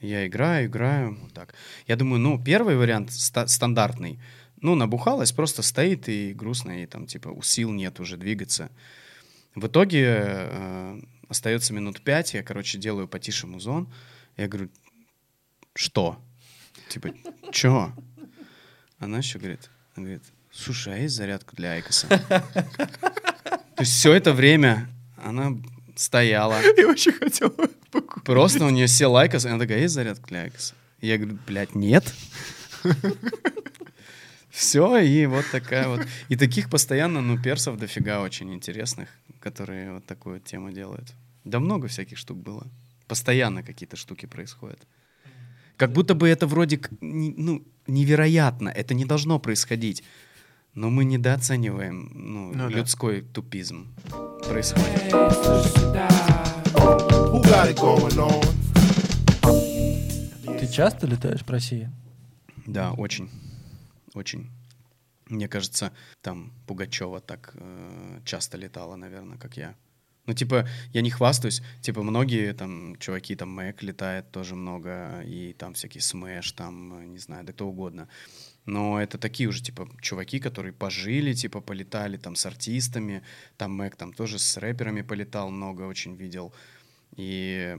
Speaker 3: Я играю, играю, вот так. Я думаю, ну, первый вариант ста- стандартный. Ну, набухалась, просто стоит и грустно, и там, типа, сил нет уже двигаться. В итоге э, остается минут пять, я, короче, делаю потише музон. Я говорю, что? Типа, чё? Она еще говорит, она говорит, слушай, а есть зарядка для Айкоса? То есть все это время она стояла, [LAUGHS]
Speaker 4: Я очень хотел покупать.
Speaker 3: Просто у нее сел Айкос, и она такая, есть зарядка для Айкоса? Я говорю, блядь, нет. [LAUGHS] Все, и вот такая вот. И таких постоянно, ну, персов дофига очень интересных, которые вот такую тему делают. Да много всяких штук было. Постоянно какие-то штуки происходят. Как будто бы это вроде, ну, невероятно. Это не должно происходить. Но мы недооцениваем ну,
Speaker 4: Ну да.
Speaker 3: людской тупизм. Происходит.
Speaker 2: Ты часто летаешь по России?
Speaker 3: Да, очень. Очень. Мне кажется, там Пугачева так э, часто летала, наверное, как я. Ну, типа, я не хвастаюсь. Типа, многие там чуваки, там Мэг летает тоже много, и там всякие Смэш, там, э, не знаю, да кто угодно. Но это такие уже, типа, чуваки, которые пожили, типа, полетали там с артистами. Там Мэг там тоже с рэперами полетал много, очень видел. И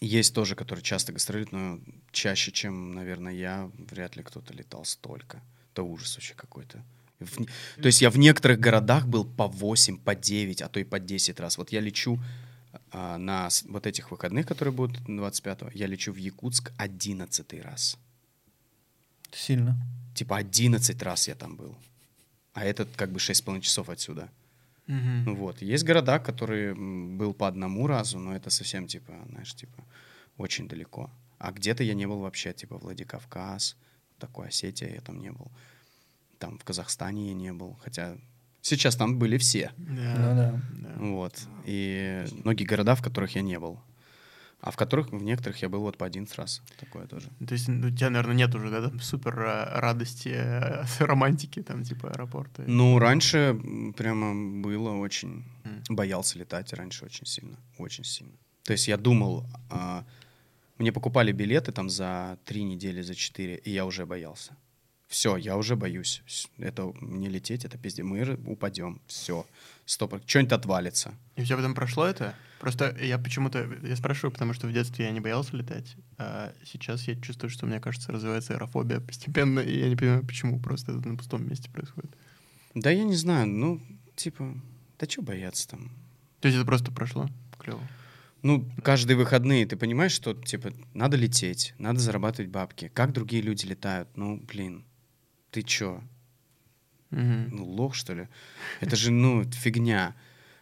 Speaker 3: есть тоже, которые часто гастролируют, но чаще, чем, наверное, я, вряд ли кто-то летал столько. Это ужас вообще какой-то. В То есть я в некоторых городах был по 8, по 9, а то и по 10 раз. Вот я лечу а, на вот этих выходных, которые будут 25-го, я лечу в Якутск 11 раз.
Speaker 2: Сильно.
Speaker 3: Типа 11 раз я там был. А этот как бы 6,5 часов отсюда. Ну вот. Есть города, которые был по одному разу, но это совсем, типа, знаешь, типа, очень далеко. А где-то я не был вообще, типа, Владикавказ, такой Осетия я там не был. Там в Казахстане я не был, хотя сейчас там были все.
Speaker 4: Да.
Speaker 2: Ну да.
Speaker 4: да.
Speaker 3: Вот. И многие города, в которых я не был. А в которых, в некоторых я был вот по 11 раз. Такое тоже.
Speaker 4: То есть ну, у тебя, наверное, нет уже да, там супер э, радости, э, [LAUGHS] романтики, там, типа аэропорта.
Speaker 3: Ну, раньше прямо было очень...
Speaker 4: М.
Speaker 3: Боялся летать раньше очень сильно. Очень сильно. То есть я думал... а, мне покупали билеты там за три недели, за четыре, и я уже боялся. Все, я уже боюсь. Это не лететь, это пиздец. Мы упадем. Все. Стоп. Что-нибудь отвалится.
Speaker 4: И у тебя потом прошло это? Просто я почему-то, я спрашиваю, потому что в детстве я не боялся летать, а сейчас я чувствую, что, мне кажется, развивается аэрофобия постепенно, и я не понимаю, почему просто это на пустом месте происходит.
Speaker 3: Да я не знаю, ну, типа, да что бояться там?
Speaker 4: То есть это просто прошло? Клево.
Speaker 3: Ну, каждые выходные ты понимаешь, что, типа, надо лететь, надо зарабатывать бабки. Как другие люди летают? Ну, блин, ты чё?
Speaker 4: Мгм.
Speaker 3: Ну, лох, что ли? Это же, ну, фигня.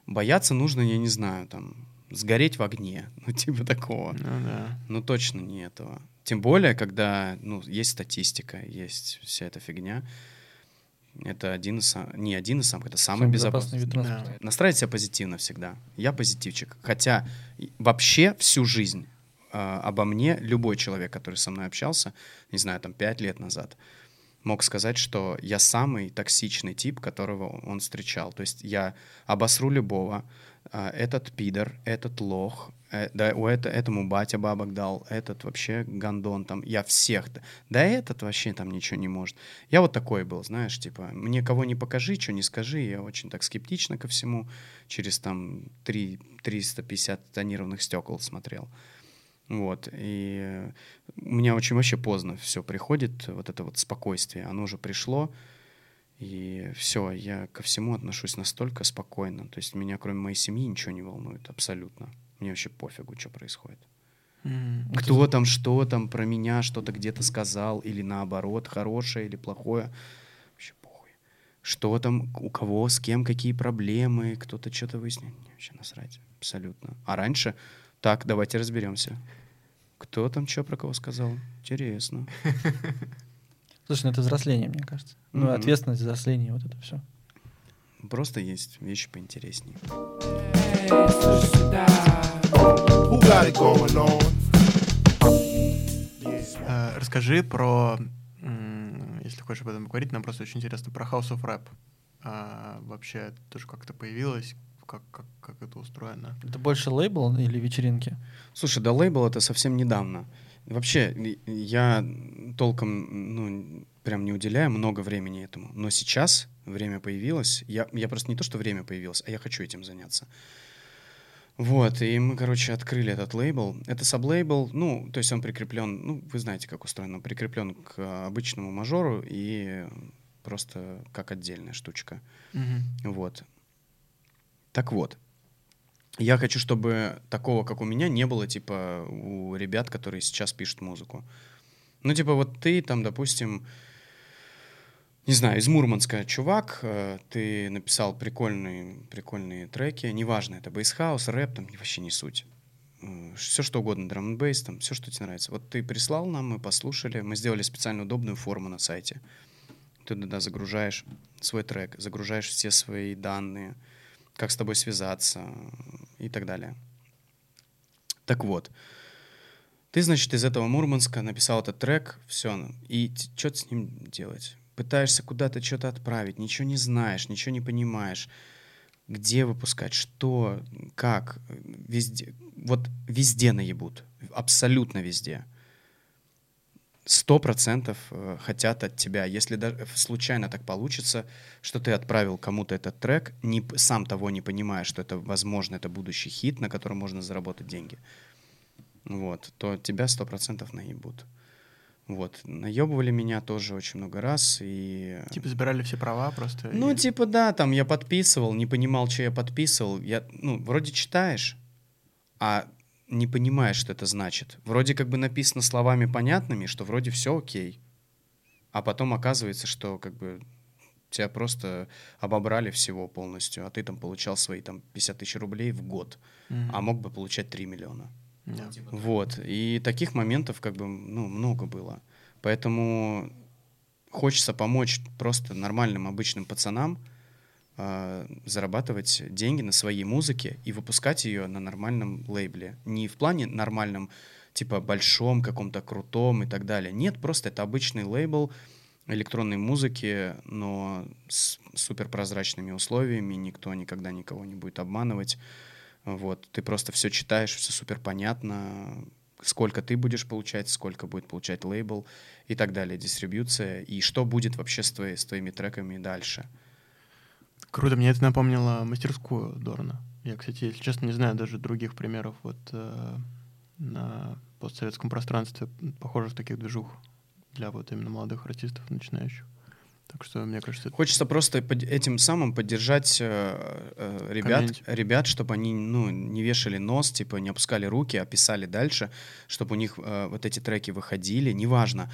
Speaker 3: Бояться нужно, я не знаю, там, сгореть в огне, [LAUGHS] ну типа такого.
Speaker 4: Ну да.
Speaker 3: Ну точно не этого. Тем более, когда ну, есть статистика, есть вся эта фигня. Это один из сам- не один из самых, это самый,
Speaker 2: Самый
Speaker 3: безопасный.
Speaker 2: безопасный вид транспорта.
Speaker 3: Настраивать себя позитивно всегда. Я позитивчик. Хотя вообще всю жизнь а, обо мне любой человек, который со мной общался, не знаю, там пять лет назад, мог сказать, что я самый токсичный тип, которого он встречал. То есть я обосру любого, а, этот пидор, этот лох, э, да, у это, этому батя бабок дал, этот вообще гандон там, я всех, да, этот вообще там ничего не может. Я вот такой был, знаешь, типа, мне кого не покажи, что не скажи, я очень так скептично ко всему, через там 3, 350 тонированных стекол смотрел. Вот, и у меня очень вообще поздно все приходит, вот это вот спокойствие, оно уже пришло, и все, я ко всему отношусь настолько спокойно. То есть меня, кроме моей семьи, ничего не волнует абсолютно. Мне вообще пофигу, что происходит.
Speaker 4: М.
Speaker 3: Кто там, что там про меня что-то где-то сказал, или наоборот, хорошее или плохое. Вообще похуй. Что там, у кого, с кем, какие проблемы, кто-то что-то выяснил. Мне вообще насрать. Абсолютно. А раньше, так, давайте разберемся. Кто там что про кого сказал? Интересно. [LAUGHS]
Speaker 2: Слушай, ну это взросление, мне кажется. Ну,
Speaker 3: Мгм.
Speaker 2: ответственность, взросление, вот это все.
Speaker 3: Просто есть вещи поинтереснее.
Speaker 4: Э, Расскажи про, если хочешь об этом поговорить, нам просто очень интересно про House of Rap. А, Вообще, это тоже как-то появилось, как, как, как это устроено?
Speaker 2: Это больше лейбл или вечеринки?
Speaker 3: Слушай, да лейбл это совсем недавно. Вообще, я толком, ну, прям не уделяю много времени этому. Но сейчас время появилось. Я, я просто не то, что время появилось, а я хочу этим заняться. Вот, и мы, короче, открыли этот лейбл. Это саблейбл, ну, то есть он прикреплен, ну, вы знаете, как устроен, он прикреплен к обычному мажору и просто как отдельная штучка.
Speaker 4: Мгм.
Speaker 3: Вот. Так вот. Я хочу, чтобы такого, как у меня, не было, типа, у ребят, которые сейчас пишут музыку. Ну, типа, вот ты там, допустим, не знаю, из Мурманска чувак, э, ты написал прикольные, прикольные треки, неважно, это бейсхаус, рэп, там вообще не суть. Все что угодно, драм бейс, там, все, что тебе нравится. Вот ты прислал нам, мы послушали, мы сделали специально удобную форму на сайте. Ты туда загружаешь свой трек, загружаешь все свои данные, как с тобой связаться и так далее. Так вот, ты, значит, из этого Мурманска написал этот трек, все, и что с ним делать? Пытаешься куда-то что-то отправить, ничего не знаешь, ничего не понимаешь. Где выпускать, что, как, везде. Вот везде наебут, абсолютно везде сто процентов э, хотят от тебя. Если даже случайно так получится, что ты отправил кому-то этот трек, не, сам того не понимая, что это, возможно, это будущий хит, на котором можно заработать деньги, вот, то тебя сто процентов наебут. Вот. Наебывали меня тоже очень много раз. И...
Speaker 4: Типа забирали все права просто?
Speaker 3: Ну,
Speaker 4: и-
Speaker 3: типа, да, там я подписывал, не понимал, что я подписывал. Я, ну, вроде читаешь, а не понимаешь, что это значит. Вроде как бы написано словами понятными, что вроде все окей. А потом оказывается, что как бы тебя просто обобрали всего полностью, а ты там получал свои там 50 тысяч рублей в год,
Speaker 4: Мгм.
Speaker 3: а мог бы получать 3 миллиона.
Speaker 4: Да.
Speaker 3: Вот. И таких моментов как бы, ну, много было. Поэтому хочется помочь просто нормальным обычным пацанам зарабатывать деньги на своей музыке и выпускать ее на нормальном лейбле. Не в плане нормальном, типа большом, каком-то крутом и так далее. Нет, просто это обычный лейбл электронной музыки, но с суперпрозрачными условиями. Никто никогда никого не будет обманывать. Вот, ты просто все читаешь, все супер понятно, сколько ты будешь получать, сколько будет получать лейбл и так далее, дистрибьюция, и что будет вообще с, твоей, с твоими треками дальше.
Speaker 4: Круто, мне это напомнило мастерскую Дорна. Я, кстати, если честно, не знаю даже других примеров вот э, на постсоветском пространстве похожих таких движух для вот именно молодых артистов начинающих. Так что, мне кажется, это
Speaker 3: Хочется просто этим самым поддержать э, э, ребят,
Speaker 4: Комьюнити.
Speaker 3: ребят, чтобы они ну, не вешали нос, типа не опускали руки, а писали дальше, чтобы у них э, вот эти треки выходили, неважно,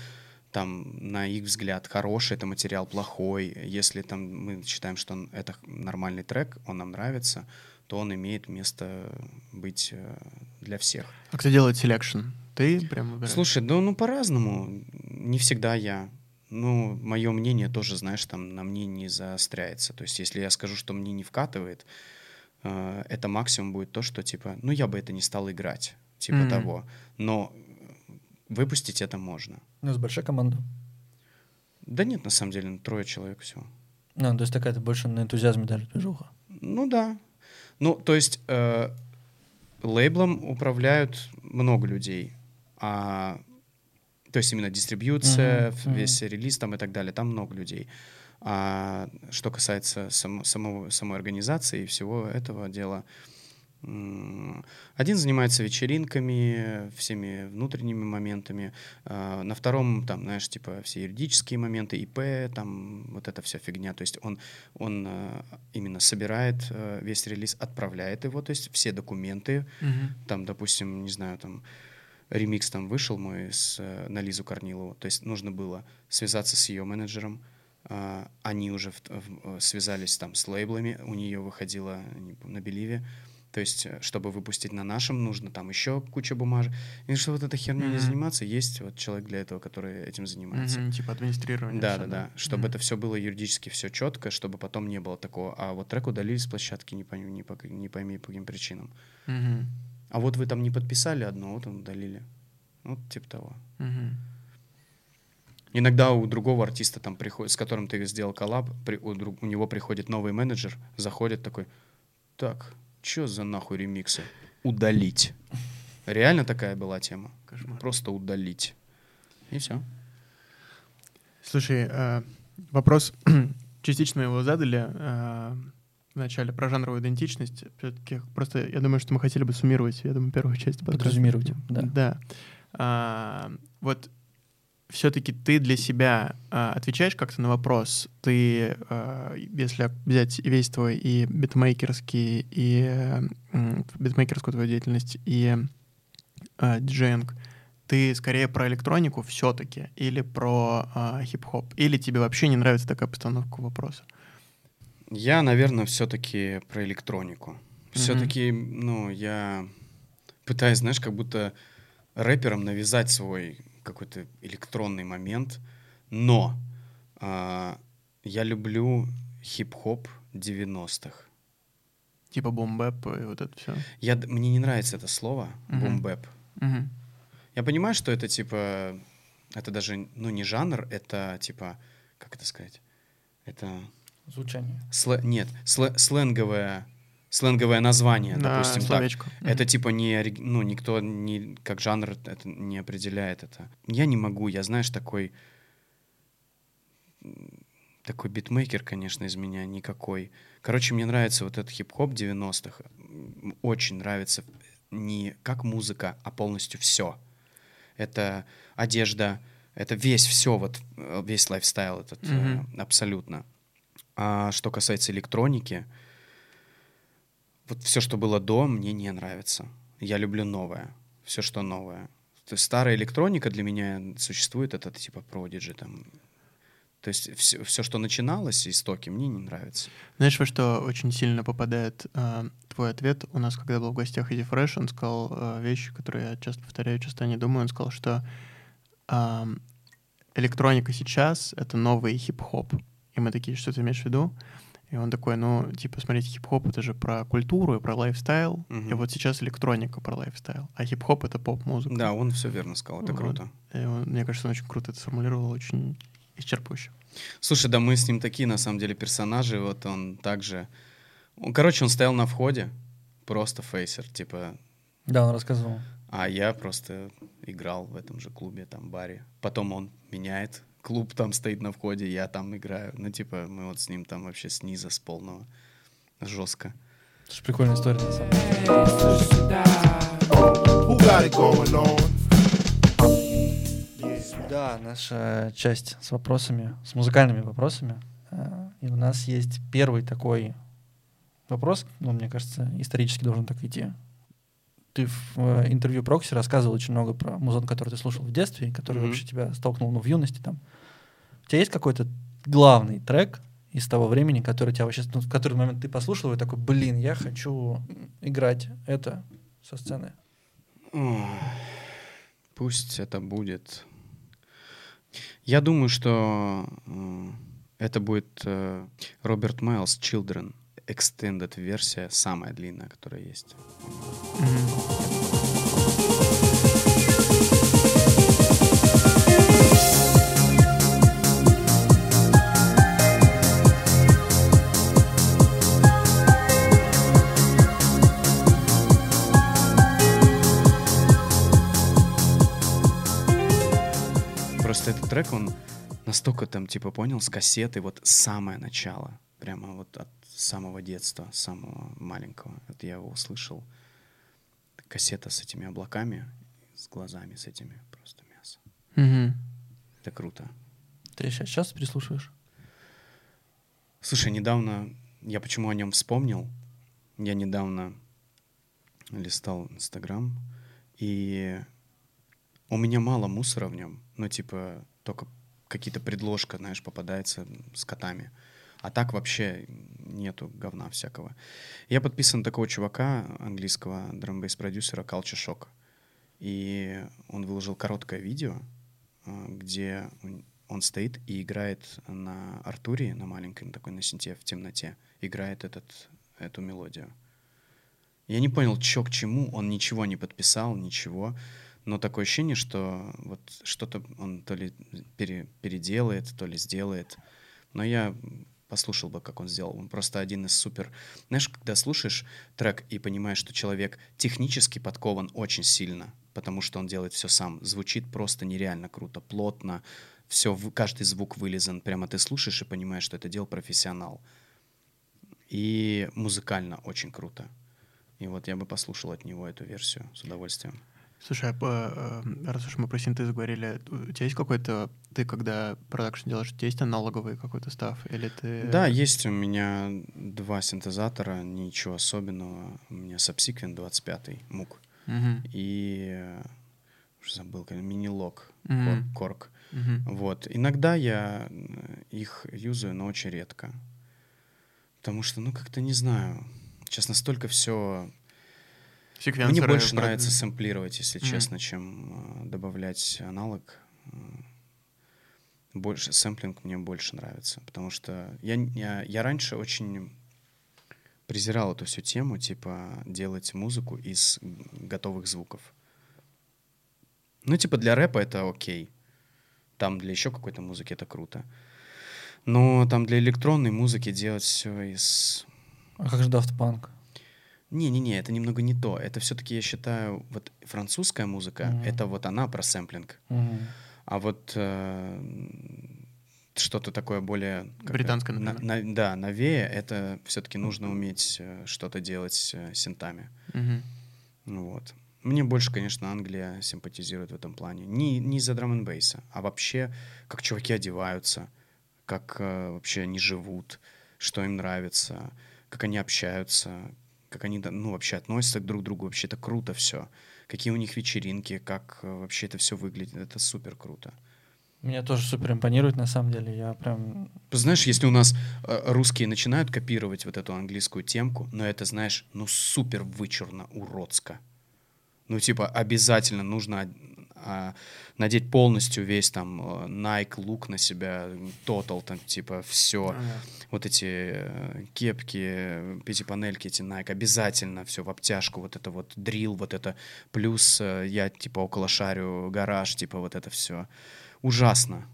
Speaker 3: там, на их взгляд, хороший это материал, плохой. Если там мы считаем, что он- это нормальный трек, он нам нравится, то он имеет место быть э, для всех.
Speaker 4: А кто делает selection? Ты прям выбираешь?
Speaker 3: Слушай, да ну по-разному. Не всегда я. Ну, мое мнение тоже, знаешь, там на мне не заостряется. То есть, если я скажу, что мне не вкатывает, э, это максимум будет то, что типа, ну я бы это не стал играть, типа
Speaker 4: Мгм.
Speaker 3: того. Но выпустить это можно.
Speaker 2: Ну, с большой командой.
Speaker 3: Да нет, на самом деле, трое человек всего.
Speaker 2: Ну, то есть такая-то больше на энтузиазме даже движуха.
Speaker 3: Ну да. Ну, то есть э, лейблом управляют много людей. А, то есть именно дистрибьюция, ф-
Speaker 2: мгм.
Speaker 3: весь релиз там и так далее, там много людей. А что касается само- самого, самой организации и всего этого дела, м, один занимается вечеринками, всеми внутренними моментами, а, на втором, там, знаешь, типа все юридические моменты, ИП, там вот эта вся фигня. То есть он, он э, именно собирает э, весь релиз, отправляет его, то есть все документы,
Speaker 4: Мгм.
Speaker 3: там, допустим, не знаю, там ремикс там вышел мой с, э, на Лизу Корнилову, то есть нужно было связаться с ее менеджером, а, они уже в- в- э, связались там с лейблами, у нее помню, на Беливе, то есть, э, чтобы выпустить на нашем, нужно там еще куча бумажек. И чтобы вот этой херней не
Speaker 4: Мгм.
Speaker 3: заниматься, есть вот человек для этого, который этим занимается.
Speaker 4: Мгм, Типа администрирование.
Speaker 3: Да, да, да. Чтобы
Speaker 4: Мгм.
Speaker 3: это все было юридически все четко, чтобы потом не было такого. А вот трек удалили с площадки, не пойми, не, по, не пойми по каким причинам.
Speaker 4: Мгм.
Speaker 3: А вот вы там не подписали одно, вот он удалили. Вот типа того.
Speaker 4: Мгм.
Speaker 3: Иногда у другого артиста, там приходит, с которым ты сделал коллаб, при- у, друг- у него приходит новый менеджер, заходит такой, так, что за нахуй ремиксы? Удалить. Реально такая была тема.
Speaker 4: Кошмар.
Speaker 3: Просто удалить. И все.
Speaker 4: Слушай, э, вопрос [CLEARS THROAT] частично мы его задали э, в начале про жанровую идентичность. Все-таки просто я думаю, что мы хотели бы суммировать, я думаю, первую часть.
Speaker 2: Подрезюмируйте, да.
Speaker 4: Да. А, вот все-таки ты для себя а, отвечаешь как-то на вопрос, ты, а, если взять весь твой и битмейкерский, и э, битмейкерскую твою деятельность, и а, диджеинг, ты скорее про электронику все-таки или про а, хип-хоп? Или тебе вообще не нравится такая постановка вопроса?
Speaker 3: Я, наверное, все-таки про электронику. Все-таки, ну, я пытаюсь, знаешь, как будто рэперам навязать свой какой-то электронный момент, но а, я люблю хип-хоп 90-х.
Speaker 4: Типа бомбэп и вот это все.
Speaker 3: Я, мне не нравится это слово,
Speaker 4: Мгм.
Speaker 3: бомбэп. Я понимаю, что это типа, это даже, ну, не жанр, это типа, как это сказать, это
Speaker 2: Звучание.
Speaker 3: Слэ- нет, слэ- сленговое, сленговое название, допустим, так.
Speaker 4: словечко.
Speaker 3: Это типа не, ну, никто не, как жанр это не определяет это. Я не могу, я, знаешь, такой, такой битмейкер, конечно, из меня никакой. Короче, мне нравится вот этот хип-хоп 90-х. М, Очень нравится не как музыка, а полностью все. Это одежда, это весь все, вот э, весь лайфстайл этот
Speaker 4: Мгм.
Speaker 3: абсолютно. А что касается электроники, вот все, что было до, мне не нравится. Я люблю новое, все, что новое. То есть старая электроника для меня существует, это типа Prodigy там. То есть все, все, что начиналось, истоки, мне не нравится.
Speaker 4: Знаешь, во что очень сильно попадает э, твой ответ? У нас, когда был в гостях Иди Фрэш, он сказал э, вещи, которые я часто повторяю, часто не думаю. Он сказал, что э, электроника сейчас — это новый хип-хоп. И мы такие, что ты имеешь в виду? И он такой, ну, типа, смотрите, хип-хоп — это же про культуру и про лайфстайл. И
Speaker 3: Мгм.
Speaker 4: вот сейчас электроника про лайфстайл. А хип-хоп — это поп-музыка.
Speaker 3: Да, он все верно сказал, это
Speaker 4: Вот.
Speaker 3: круто.
Speaker 4: И он- мне кажется, он очень круто это сформулировал, очень исчерпывающе.
Speaker 3: Слушай, да мы с ним такие, на самом деле, персонажи. Вот он также... Он, короче, он стоял на входе, просто фейсер, типа...
Speaker 2: Да, он рассказывал.
Speaker 3: А я просто играл в этом же клубе, там, баре. Потом он меняет, клуб там стоит на входе, я там играю. Ну, типа, мы вот с ним там вообще снизу, с полного. Жестко.
Speaker 2: Это же прикольная история, на самом деле. Да, наша часть с вопросами, с музыкальными вопросами. Э, И у нас есть первый такой вопрос, ну, мне кажется, исторически должен так идти. Ты в э, интервью Прокси рассказывал очень много про музон, который ты слушал в детстве, который
Speaker 3: Мгм.
Speaker 2: вообще тебя столкнул ну, в юности. Там. У тебя есть какой-то главный трек из того времени, который тебя вообще, ну, в который момент ты послушал и такой, блин, я хочу играть это со сцены.
Speaker 3: Пусть это будет. Я думаю, что это будет э, Роберт Майлз Children Extended версия, самая длинная, которая есть. Просто этот трек, он настолько там, типа, понял, с кассеты, вот самое начало, прямо вот от самого детства, самого маленького. Вот я его услышал. Кассета с этими облаками, с глазами с этими, просто мясо.
Speaker 4: Мгм.
Speaker 3: Это круто.
Speaker 2: Ты сейчас, сейчас прислушиваешь?
Speaker 3: Слушай, недавно, я почему о нем вспомнил? Я недавно листал Инстаграм, и у меня мало мусора в нем. Ну, типа, только какие-то предложка, знаешь, попадается с котами. А так вообще нету говна всякого. Я подписан на такого чувака, английского драмбейс-продюсера Culture Shock. И он выложил короткое видео, а, где он- стоит и играет на Артуре, на маленькой, на такой на синте в темноте, играет этот, эту мелодию. Я не понял, чё к чему, он ничего не подписал, ничего. Но такое ощущение, что вот что-то он то ли пере- переделает, то ли сделает. Но я послушал бы, как он сделал. Он просто один из супер... Знаешь, когда слушаешь трек и понимаешь, что человек технически подкован очень сильно, потому что он делает все сам, звучит просто нереально круто, плотно, все, каждый звук вылезан. Прямо ты слушаешь и понимаешь, что это делал профессионал. И музыкально очень круто. И вот я бы послушал от него эту версию с удовольствием.
Speaker 4: Слушай, а э, раз уж мы про синтез говорили, у тебя есть какой-то... Ты когда продакшн делаешь, у тебя есть аналоговый какой-то став? Или ты...
Speaker 3: Да, есть у меня два синтезатора, ничего особенного. У меня Subsequent 25 мук.
Speaker 4: Мгм.
Speaker 3: И э, уже забыл, мини-лог,
Speaker 4: Мгм.
Speaker 3: корк.
Speaker 4: Мгм.
Speaker 3: Вот. Иногда я э, их юзаю, но очень редко. Потому что, ну, как-то не знаю. Сейчас настолько все... Мне
Speaker 4: Секвенсоры
Speaker 3: больше
Speaker 4: про-
Speaker 3: нравится сэмплировать, если
Speaker 4: Мгм.
Speaker 3: честно, чем э, добавлять аналог. Больше сэмплинг мне больше нравится, потому что я, я, я раньше очень презирал эту всю тему, типа делать музыку из готовых звуков. Ну, типа для рэпа это окей. Там для еще какой-то музыки это круто. Но там для электронной музыки делать все из
Speaker 2: А как же Daft Punk?
Speaker 3: Не-не-не, это немного не то. Это все-таки, я считаю, вот французская музыка,
Speaker 2: Мгм.
Speaker 3: это вот она про сэмплинг.
Speaker 2: Мгм.
Speaker 3: А вот э, что-то такое более...
Speaker 4: Британское,
Speaker 3: это, на-
Speaker 4: например.
Speaker 3: на- да, новее, это все-таки нужно уметь э, что-то делать с э, синтами. Ну Вот. Мне больше, конечно, Англия симпатизирует в этом плане. Не, не из-за драм бейса, а вообще, как чуваки одеваются, как э, вообще они живут, что им нравится, как они общаются, как они, ну, вообще относятся друг к другу. Вообще это круто все. Какие у них вечеринки, как э, вообще это все выглядит. Это супер круто.
Speaker 2: Меня тоже супер импонирует, на самом деле. Я прям...
Speaker 3: Знаешь, если у нас э, русские начинают копировать вот эту английскую темку, но это, знаешь, ну супер вычурно, уродско. Ну, типа, обязательно нужно а, надеть полностью весь там э, Nike лук на себя, Total, там, типа, все.
Speaker 4: Ага.
Speaker 3: Вот эти э, кепки, пятипанельки эти Nike, обязательно все в обтяжку, вот это вот дрил, вот это, плюс э, я, типа, около шарю гараж, типа, вот это все. Ужасно.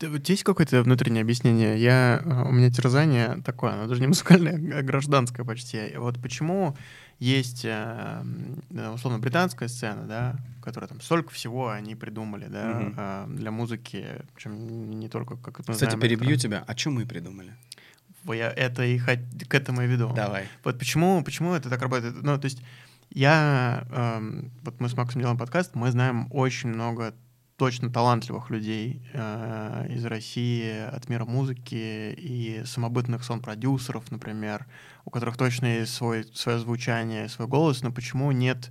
Speaker 4: Вот есть какое-то внутреннее объяснение? Я, у меня терзание такое, оно даже не музыкальное, а гражданское почти. Вот почему есть, условно, британская сцена, да, которая там столько всего они придумали, да, э, для музыки, причем не только как это
Speaker 3: Кстати,
Speaker 4: знаем,
Speaker 3: перебью
Speaker 4: электрон-
Speaker 3: тебя. А что мы придумали?
Speaker 4: Я это и хот- к этому и веду.
Speaker 3: Давай.
Speaker 4: Вот почему, почему это так работает? Ну, то есть я, эм, вот мы с Максом делаем подкаст, мы знаем очень много точно талантливых людей э, из России, от мира музыки и самобытных сон-продюсеров, например, у которых точно есть свой, свое звучание, свой голос, но почему нет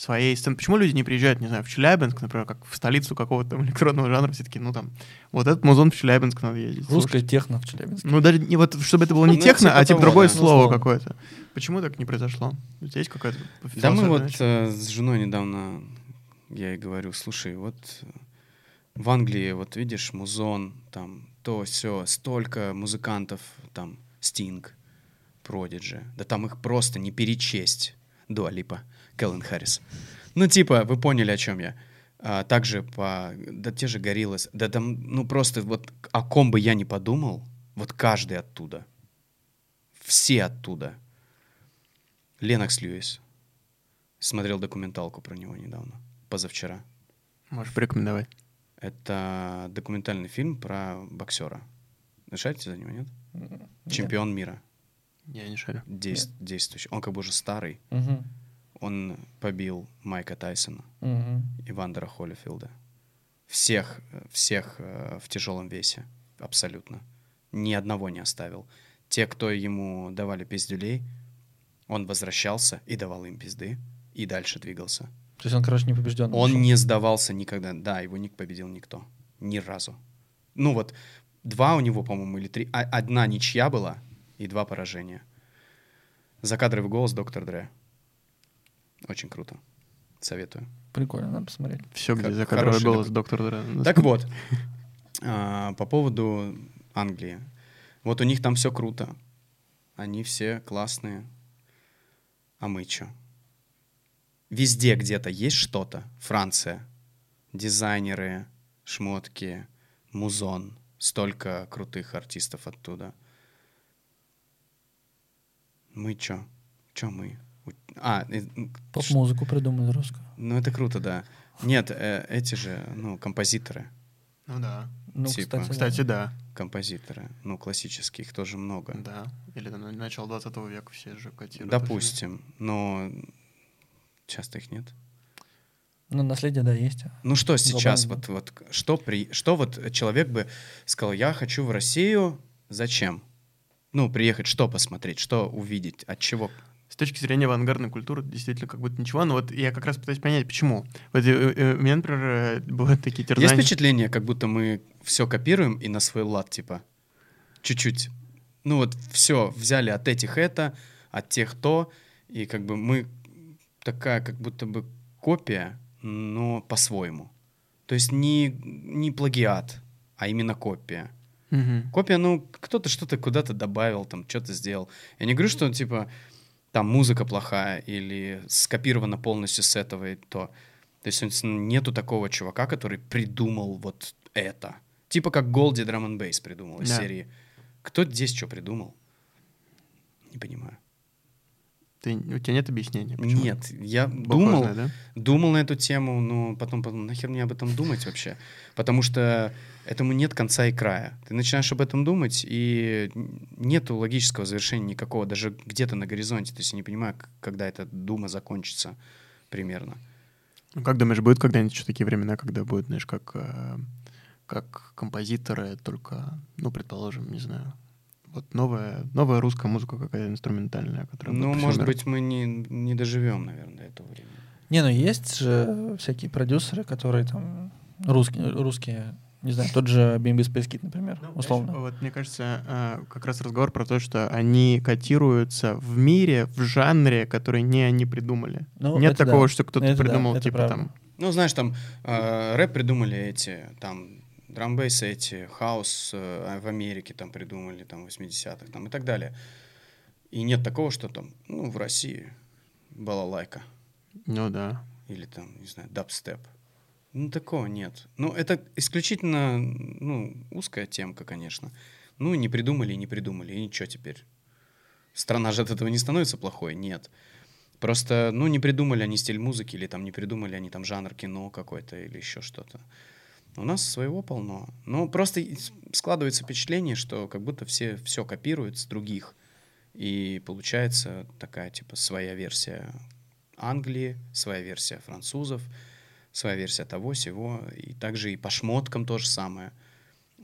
Speaker 4: своей сцены. Почему люди не приезжают, не знаю, в Челябинск, например, как в столицу какого-то там электронного жанра, все таки ну там, вот этот музон в Челябинск надо ездить.
Speaker 2: Русская
Speaker 4: слушать.
Speaker 2: техно в Челябинске.
Speaker 4: Ну, даже не вот, чтобы это было не
Speaker 3: Ну,
Speaker 4: техно, а типа другое
Speaker 3: да.
Speaker 4: слово какое-то. Почему так не произошло? У тебя есть какая-то
Speaker 3: Да мы вот э, с женой недавно, я ей говорю, слушай, вот в Англии, вот видишь, музон, там, то, все, столько музыкантов, там, Стинг, Продиджи, да там их просто не перечесть. Дуа Липа, Кэллен Харрис. Ну, типа, вы поняли, о чем я. А, также по... Да те же Гориллас. Да там, ну, просто вот о ком бы я не подумал, вот каждый оттуда. Все оттуда. Ленокс Льюис. Смотрел документалку про него недавно, позавчера.
Speaker 4: Можешь порекомендовать.
Speaker 3: Это документальный фильм про боксера. Вы шарите за него, нет? Чемпион мира.
Speaker 4: Я не шарю.
Speaker 3: Дейс- действующий. Он как бы уже старый.
Speaker 2: Мгм.
Speaker 3: Он побил Майка Тайсона
Speaker 2: Мгм.
Speaker 3: и Вандера Холлифилда. Всех, всех э, в тяжелом весе. Абсолютно. Ни одного не оставил. Те, кто ему давали пиздюлей, он возвращался и давал им пизды. И дальше двигался.
Speaker 2: То есть он, короче, не побежден.
Speaker 3: Он не сдавался никогда. Да, его не победил никто. Ни разу. Ну вот, два у него, по-моему, или три. А- одна ничья была и два поражения. Закадровый голос доктор Дре. Очень круто. Советую.
Speaker 2: Прикольно, надо посмотреть.
Speaker 4: Все, где
Speaker 3: Как
Speaker 4: закадровый
Speaker 3: хороший
Speaker 4: голос доктор Дре. [LAUGHS]
Speaker 3: Так вот, [LAUGHS] а, по поводу Англии. Вот у них там все круто. Они все классные. А мы что? Везде где-то есть что-то. Франция. Дизайнеры, шмотки, музон. Столько крутых артистов оттуда. Мы чё? Чё мы? А,
Speaker 2: Поп-музыку придумали русскую.
Speaker 3: ну это круто, да. Нет, э, эти же, ну, композиторы.
Speaker 4: Ну да.
Speaker 2: Ну,
Speaker 3: Типа.
Speaker 2: кстати,
Speaker 4: Кстати, да.
Speaker 3: композиторы, ну, классические, их тоже много.
Speaker 4: Да. Или на- начало 20 века все же котируют.
Speaker 3: Допустим, но часто их нет.
Speaker 2: Ну, наследие, да, есть.
Speaker 3: Ну что сейчас,
Speaker 2: Глобально,
Speaker 3: вот, вот, что, при, что вот человек бы сказал, я хочу в Россию, зачем? Ну, приехать, что посмотреть, что увидеть, от чего?
Speaker 4: С точки зрения авангардной культуры действительно как будто ничего, но вот я как раз пытаюсь понять, почему. Вот э, э, у меня, например, э, бывают такие
Speaker 3: Есть
Speaker 4: терзания.
Speaker 3: впечатление, как будто мы все копируем и на свой лад, типа, чуть-чуть. Ну вот все, взяли от этих это, от тех то, и как бы мы такая как будто бы копия, но по-своему. То есть не, не плагиат, а именно копия.
Speaker 4: Мгм.
Speaker 3: Копия, ну, кто-то что-то куда-то добавил, там, что-то сделал. Я не говорю, что, типа, там музыка плохая или скопирована полностью с этого и то. То есть нету такого чувака, который придумал вот это. Типа как Голди Drum and Bass придумал из
Speaker 4: Да.
Speaker 3: серии. Кто здесь что придумал? Не понимаю.
Speaker 4: Ты, у тебя нет объяснения? почему?
Speaker 3: Нет, я
Speaker 4: Бог
Speaker 3: думал,
Speaker 4: знает, да?
Speaker 3: думал на эту тему, но потом подумал, нахер мне об этом думать вообще? Потому что этому нет конца и края. Ты начинаешь об этом думать, и нету логического завершения никакого, даже где-то на горизонте. То есть я не понимаю, когда эта дума закончится примерно.
Speaker 4: Ну, как думаешь, будет когда-нибудь еще такие времена, когда будет, знаешь, как, э, как композиторы, только, ну, предположим, не знаю, вот новая, новая русская музыка какая-то инструментальная, которая... будет
Speaker 3: Ну, может
Speaker 4: миру.
Speaker 3: быть, мы не, не доживем, наверное, до этого времени.
Speaker 2: Не, ну есть же всякие продюсеры, которые там русские, русские не знаю, тот же BMB Space Kid, например,
Speaker 4: Ну,
Speaker 2: условно.
Speaker 4: Вот мне кажется, э, как раз разговор про то, что они котируются в мире, в жанре, который не они придумали.
Speaker 2: Ну,
Speaker 4: Нет такого,
Speaker 2: да.
Speaker 4: что кто-то
Speaker 2: Это да,
Speaker 4: придумал,
Speaker 2: это
Speaker 4: типа
Speaker 2: правда.
Speaker 4: там.
Speaker 3: Ну, знаешь, там э, рэп придумали эти, там, драмбейсы эти, хаос э, в Америке там придумали, там, в 80-х, там, и так далее. И нет такого, что там, ну, в России балалайка
Speaker 4: Ну да.
Speaker 3: или там, не знаю, дабстеп. Ну, такого нет. Ну, это исключительно, ну, узкая темка, конечно. Ну, не придумали не придумали, и ничего теперь. Страна же от этого не становится плохой, нет. Просто, ну, не придумали они стиль музыки, или там не придумали они там жанр кино какой-то, или еще что-то. У нас своего полно. Но просто складывается впечатление, что как будто все все копируют с других. И получается такая, типа, своя версия Англии, своя версия французов, своя версия того, сего. И также и по шмоткам то же самое.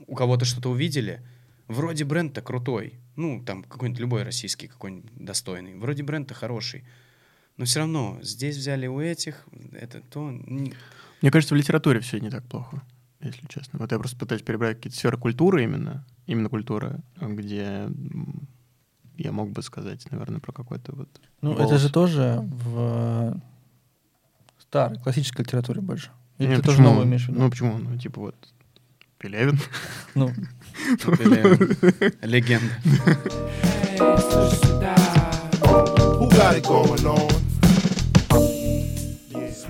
Speaker 3: У кого-то что-то увидели, вроде бренд-то крутой. Ну, там какой-нибудь любой российский, какой-нибудь достойный. Вроде бренд-то хороший. Но все равно здесь взяли у этих, это то.
Speaker 4: Мне кажется, в литературе все не так плохо, если честно. Вот я просто пытаюсь перебрать какие-то сферы культуры именно, именно культуры, где я мог бы сказать, наверное, про какой-то вот...
Speaker 2: Ну,
Speaker 4: голос.
Speaker 2: это же тоже в старой, классической литературе больше. Или
Speaker 4: Не,
Speaker 2: ты тоже
Speaker 4: почему?
Speaker 2: новую имеешь в виду?
Speaker 4: Ну, почему? Ну, типа вот Пелевин.
Speaker 2: Ну, [LAUGHS]
Speaker 3: или [LAUGHS] Легенда.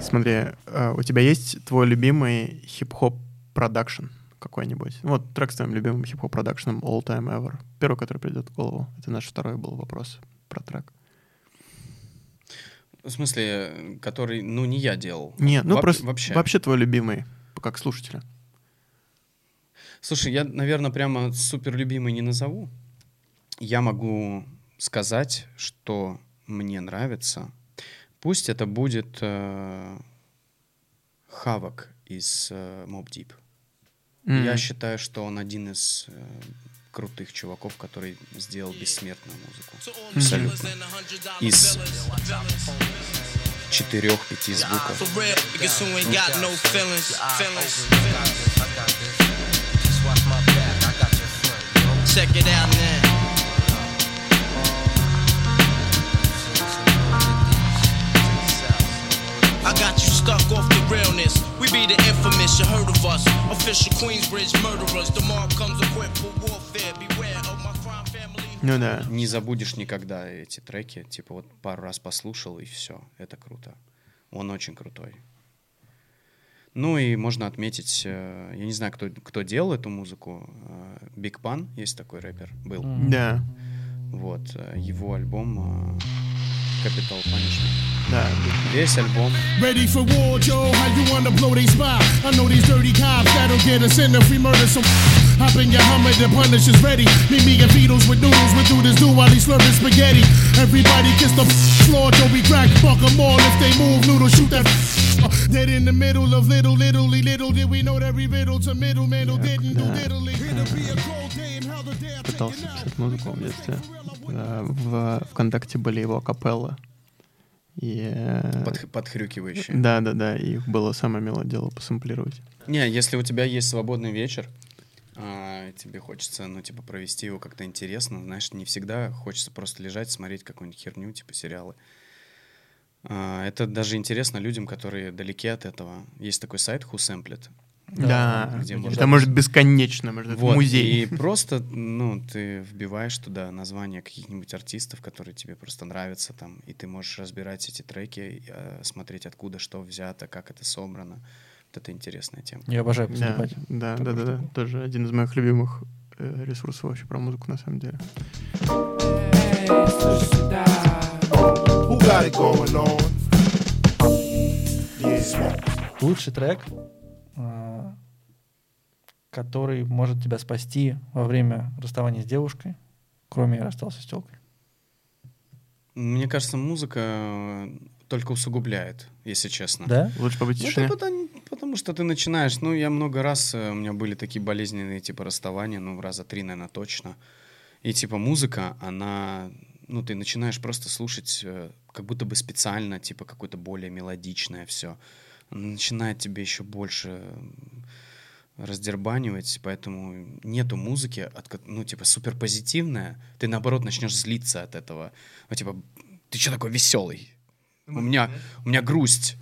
Speaker 4: Смотри, э, у тебя есть твой любимый хип-хоп продакшн какой-нибудь? Вот трек с твоим любимым хип-хоп продакшном All Time Ever. Первый, который придет в голову. Это наш второй был вопрос про трек.
Speaker 3: В смысле, который, ну, не я делал.
Speaker 4: Не, ну
Speaker 3: Воп-
Speaker 4: просто
Speaker 3: Вообще.
Speaker 4: вообще твой любимый, как слушателя.
Speaker 3: Слушай, я, наверное, прямо супер любимый не назову. Я могу сказать, что мне нравится. Пусть это будет э, Хавок из э, Mob Deep.
Speaker 4: М.
Speaker 3: Я считаю, что он один из э, крутых чуваков, который сделал бессмертную музыку. Абсолютно. Из четырех-пяти звуков.
Speaker 5: Check it out now. Stuck off the realness. We be the infamous, you heard of us. Official Queensbridge murderers. The mob comes equipped for warfare. Beware of my crime family.
Speaker 4: Ну да.
Speaker 3: Не забудешь никогда эти треки. Типа вот пару раз послушал, и все. Это круто. Он очень крутой. Ну и можно отметить, э, я не знаю, кто, кто делал эту музыку. Биг Пан, есть такой рэпер, был.
Speaker 4: Да,
Speaker 3: Вот, э, его альбом э, Capital Punishment.
Speaker 4: да.
Speaker 3: Весь альбом
Speaker 6: Ready for war, Joe? How you wanna blow they spot? I know these dirty cops that'll get us in if we murder some. [LAUGHS] Hop in your Hummer, the punish is ready. Meet me and Beatles with noodles, we do this do while he's slurping spaghetti. Everybody kiss the [LAUGHS] floor, Joe, we crack, fuck 'em all if they move, noodle, shoot that. [LAUGHS] Uh, Dead in the middle of little, little, little, did we know every riddle to middleman who didn't do
Speaker 4: да.
Speaker 6: diddly. It'll be a cold day and how the day I take
Speaker 4: Пытался
Speaker 6: it out.
Speaker 4: В. Э, В ВКонтакте были его капеллы. И... э,
Speaker 3: под, подхрюкивающий.
Speaker 4: Да, да, да. И их было самое милое дело посэмплировать.
Speaker 3: Не, если у тебя есть свободный вечер, а, тебе хочется, ну, типа, провести его как-то интересно, знаешь, не всегда хочется просто лежать, смотреть какую-нибудь херню, типа сериалы. А, это даже интересно людям, которые далеки от этого. Есть такой сайт WhoSamplet.
Speaker 4: Да,
Speaker 3: где
Speaker 4: это
Speaker 3: можно-
Speaker 4: может бесконечно, может это
Speaker 3: Вот,
Speaker 4: музей.
Speaker 3: И [LAUGHS] просто, ну, ты вбиваешь туда название каких-нибудь артистов, которые тебе просто нравятся там, и ты можешь разбирать эти треки, э, смотреть, откуда что взято, как это собрано. Вот это интересная тема.
Speaker 2: я обожаю
Speaker 4: Да,
Speaker 2: посылать.
Speaker 4: да, да, да, да.
Speaker 2: штуку.
Speaker 4: Тоже один из моих любимых э, ресурсов вообще про музыку на самом деле.
Speaker 2: Лучший трек, который может тебя спасти во время расставания с девушкой, кроме «Я расстался с телкой».
Speaker 3: Мне кажется, музыка э, только усугубляет, если честно.
Speaker 2: Да?
Speaker 4: Лучше побыть
Speaker 3: Ну,
Speaker 4: тишине.
Speaker 3: потому, потому что ты начинаешь, ну, я много раз, э, у меня были такие болезненные, типа, расставания, ну, раза три, наверное, точно. И, типа, музыка, она, ну, ты начинаешь просто слушать, э, как будто бы специально, типа, какое-то более мелодичное все. Начинает тебе еще больше раздербанивать, поэтому нету музыки, от, ну, типа, супер позитивная, ты, наоборот, начнешь злиться от этого. Ну, типа, ты что такой веселый? У меня, у меня грусть.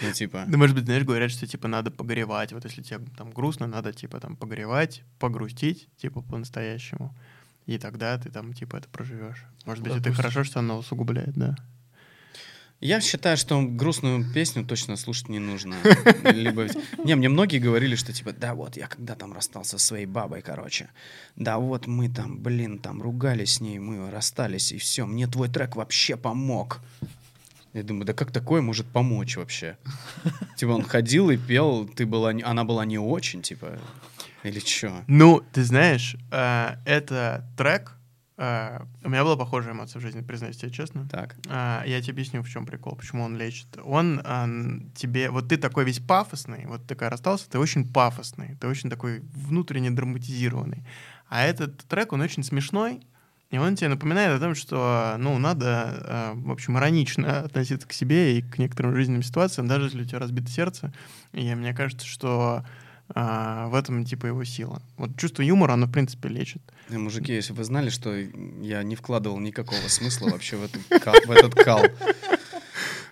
Speaker 3: Ну, типа,
Speaker 4: Да, может быть, знаешь, говорят, что, типа, надо погревать. Вот если тебе там грустно, надо, типа, там, погревать, погрустить, типа, по-настоящему. И тогда ты там, типа, это проживешь. Может быть, это хорошо, что оно усугубляет, да.
Speaker 3: Я считаю, что грустную песню точно слушать не нужно. Либо... [LAUGHS] Не, мне многие говорили, что типа, да вот, я когда там расстался со своей бабой, короче. Да вот мы там, блин, там ругались с ней, мы расстались, и все. Мне твой трек вообще помог. Я думаю, да как такое может помочь вообще? [LAUGHS] Типа он ходил и пел, ты была, она была не очень, типа, или что?
Speaker 4: Ну, ты знаешь, э, это трек. Э, у меня была похожая эмоция в жизни, признаюсь тебе честно.
Speaker 3: Так.
Speaker 4: А, я тебе объясню, в чем прикол, почему он лечит. Он тебе, вот ты такой весь пафосный, вот такой расстался, ты очень пафосный, ты очень такой внутренне драматизированный. А этот трек, он очень смешной, И он тебе напоминает о том, что, ну, надо, э, в общем, иронично [LAUGHS] относиться к себе и к некоторым жизненным ситуациям, даже если у тебя разбито сердце. И мне кажется, что а, в этом, типа, его сила. Вот чувство юмора, оно, в принципе, лечит.
Speaker 3: Э, Мужики, если бы вы знали, что я не вкладывал никакого смысла вообще в этот кал.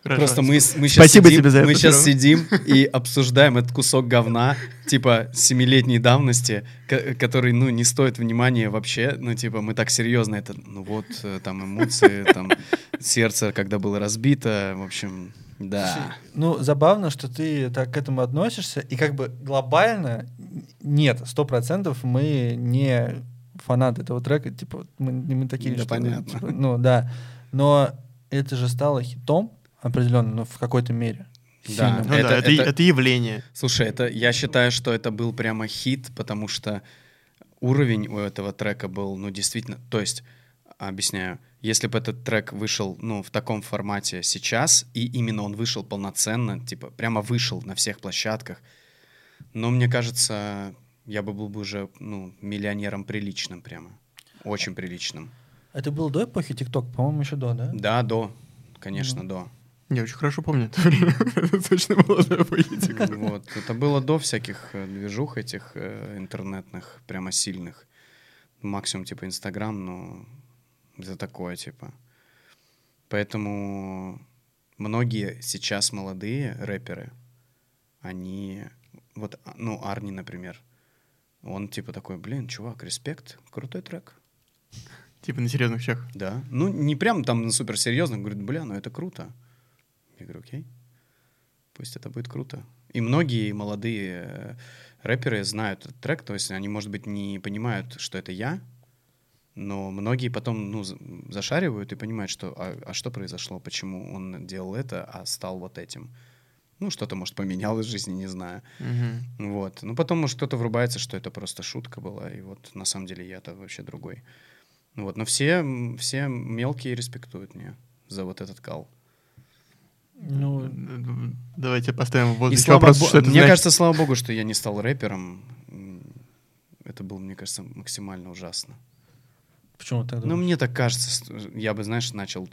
Speaker 3: Просто мы, мы сейчас
Speaker 4: Спасибо
Speaker 3: сидим,
Speaker 4: тебе за это,
Speaker 3: мы сейчас сидим и обсуждаем этот кусок говна, типа семилетней давности, ко- который, ну, не стоит внимания вообще. Ну, типа, мы так серьезно это, ну вот, э, там эмоции, там сердце, когда было разбито, в общем, да.
Speaker 2: Ну, забавно, что ты так к этому относишься, и как бы глобально нет, сто процентов мы не фанаты этого трека, типа, мы, не мы такие,
Speaker 3: Да,
Speaker 2: что,
Speaker 3: понятно.
Speaker 2: типа, [LAUGHS] ну, да, но это же стало хитом определенно, но в какой-то мере.
Speaker 3: Да.
Speaker 4: Ну
Speaker 3: Это-
Speaker 4: да, это,
Speaker 3: это-
Speaker 4: это явление.
Speaker 3: Слушай, это я считаю, что это был прямо хит, потому что уровень у этого трека был, ну, действительно, то есть, объясняю, если бы этот трек вышел, ну, в таком формате сейчас, и именно он вышел полноценно, типа, прямо вышел на всех площадках, но мне кажется, я бы был бы уже, ну, миллионером приличным прямо, очень приличным.
Speaker 2: Это было до эпохи ТикТок, по-моему, еще до, да?
Speaker 3: Да, до, конечно, до.
Speaker 4: Я очень хорошо помню это время. [LAUGHS] Это точно было до политика.
Speaker 3: Вот. Это было до всяких э, движух этих э, интернетных, прямо сильных. Максимум типа Инстаграм, но это такое типа. Поэтому многие сейчас молодые рэперы, они... Вот, а, ну, Арни, например, он типа такой, блин, чувак, респект, крутой трек.
Speaker 4: Типа на серьезных щах.
Speaker 3: Да. Ну, не прям там супер серьезно, говорит, бля, ну это круто. Я говорю, окей, пусть это будет круто. И многие молодые э, рэперы знают этот трек, то есть они, может быть, не понимают, что это я, но многие потом ну, за- зашаривают и понимают, что а, а что произошло, почему он делал это, а стал вот этим. Ну, что-то, может, поменялось в жизни, не знаю.
Speaker 4: Мгм.
Speaker 3: Вот. Ну, потом, может, кто-то врубается, что это просто шутка была, и вот на самом деле я-то вообще другой. Вот. Но все, все мелкие респектуют мне за вот этот кал.
Speaker 2: Ну,
Speaker 4: Давайте поставим в
Speaker 3: И
Speaker 4: воздухе
Speaker 3: слава
Speaker 4: вопрос,
Speaker 3: бо-
Speaker 4: что это
Speaker 3: мне
Speaker 4: значит.
Speaker 3: кажется, слава богу, что я не стал рэпером. Это было, мне кажется, максимально ужасно.
Speaker 2: Почему ты так
Speaker 3: Ну,
Speaker 2: думаешь?
Speaker 3: мне так кажется, я бы, знаешь, начал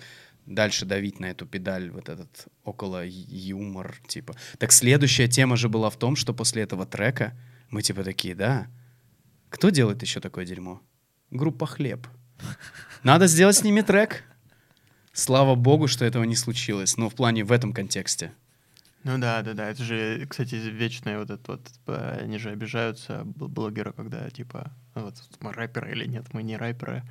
Speaker 3: дальше давить на эту педаль, вот этот около юмор, типа. Так следующая тема же была в том, что после этого трека мы типа такие, да, кто делает еще такое дерьмо? Группа «Хлеб». Надо сделать с ними трек. Слава богу, что этого не случилось. Ну, в плане в этом контексте.
Speaker 4: Ну да, да, да. Это же, кстати, вечное вот это вот, э, они же обижаются, бл- блогеры, когда типа, ну вот мы рэперы или нет, мы не рэперы.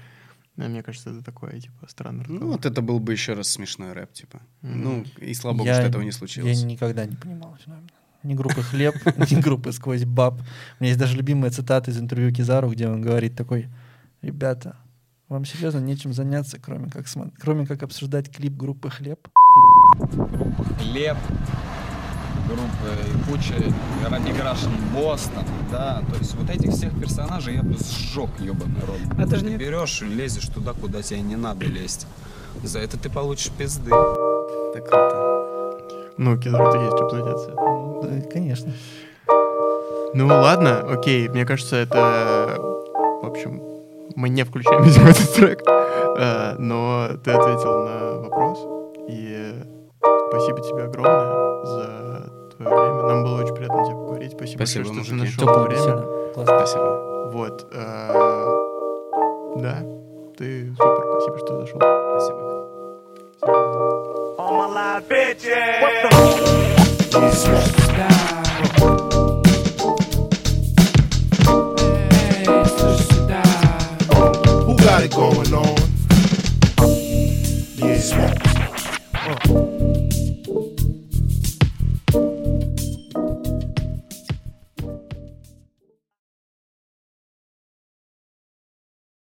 Speaker 4: Но мне кажется, это такое, типа, странный
Speaker 3: Ну, вот это был бы еще раз смешной рэп, типа.
Speaker 4: Мгм.
Speaker 3: Ну, и слава богу,
Speaker 2: Я-
Speaker 3: что этого не случилось.
Speaker 2: Я никогда не понимал феномена. Ни группы «Хлеб», [LAUGHS] ни группы «Сквозь баб». У меня есть даже любимая цитата из интервью Кизару, где он говорит такой, «Ребята, вам серьезно нечем заняться, кроме как, смо- кроме как обсуждать клип группы «Хлеб»?»
Speaker 7: Хлеб, группы и куча Ради Грашин Бостон, да, то есть вот этих всех персонажей я бы сжег, ебаный рот. Это же ты берешь и лезешь туда, куда тебе не надо лезть. За это ты получишь пизды.
Speaker 3: Так круто.
Speaker 4: Ну, Кизару-то есть что платиться.
Speaker 2: Ну, да, конечно.
Speaker 4: Ну ладно, окей, мне кажется, это, в общем, мы не включаем, видимо, [LAUGHS] этот трек, Э, но ты ответил на вопрос, и спасибо тебе огромное за твое время. Нам было очень приятно тебе поговорить. Спасибо,
Speaker 3: Спасибо,
Speaker 4: большое, что ты
Speaker 3: мужики.
Speaker 4: нашел
Speaker 2: Теплая
Speaker 4: время.
Speaker 2: Классно.
Speaker 3: Спасибо.
Speaker 4: Вот. э, Да, ты супер, спасибо, что зашел.
Speaker 3: Спасибо.
Speaker 6: Who got it going on? Yeah.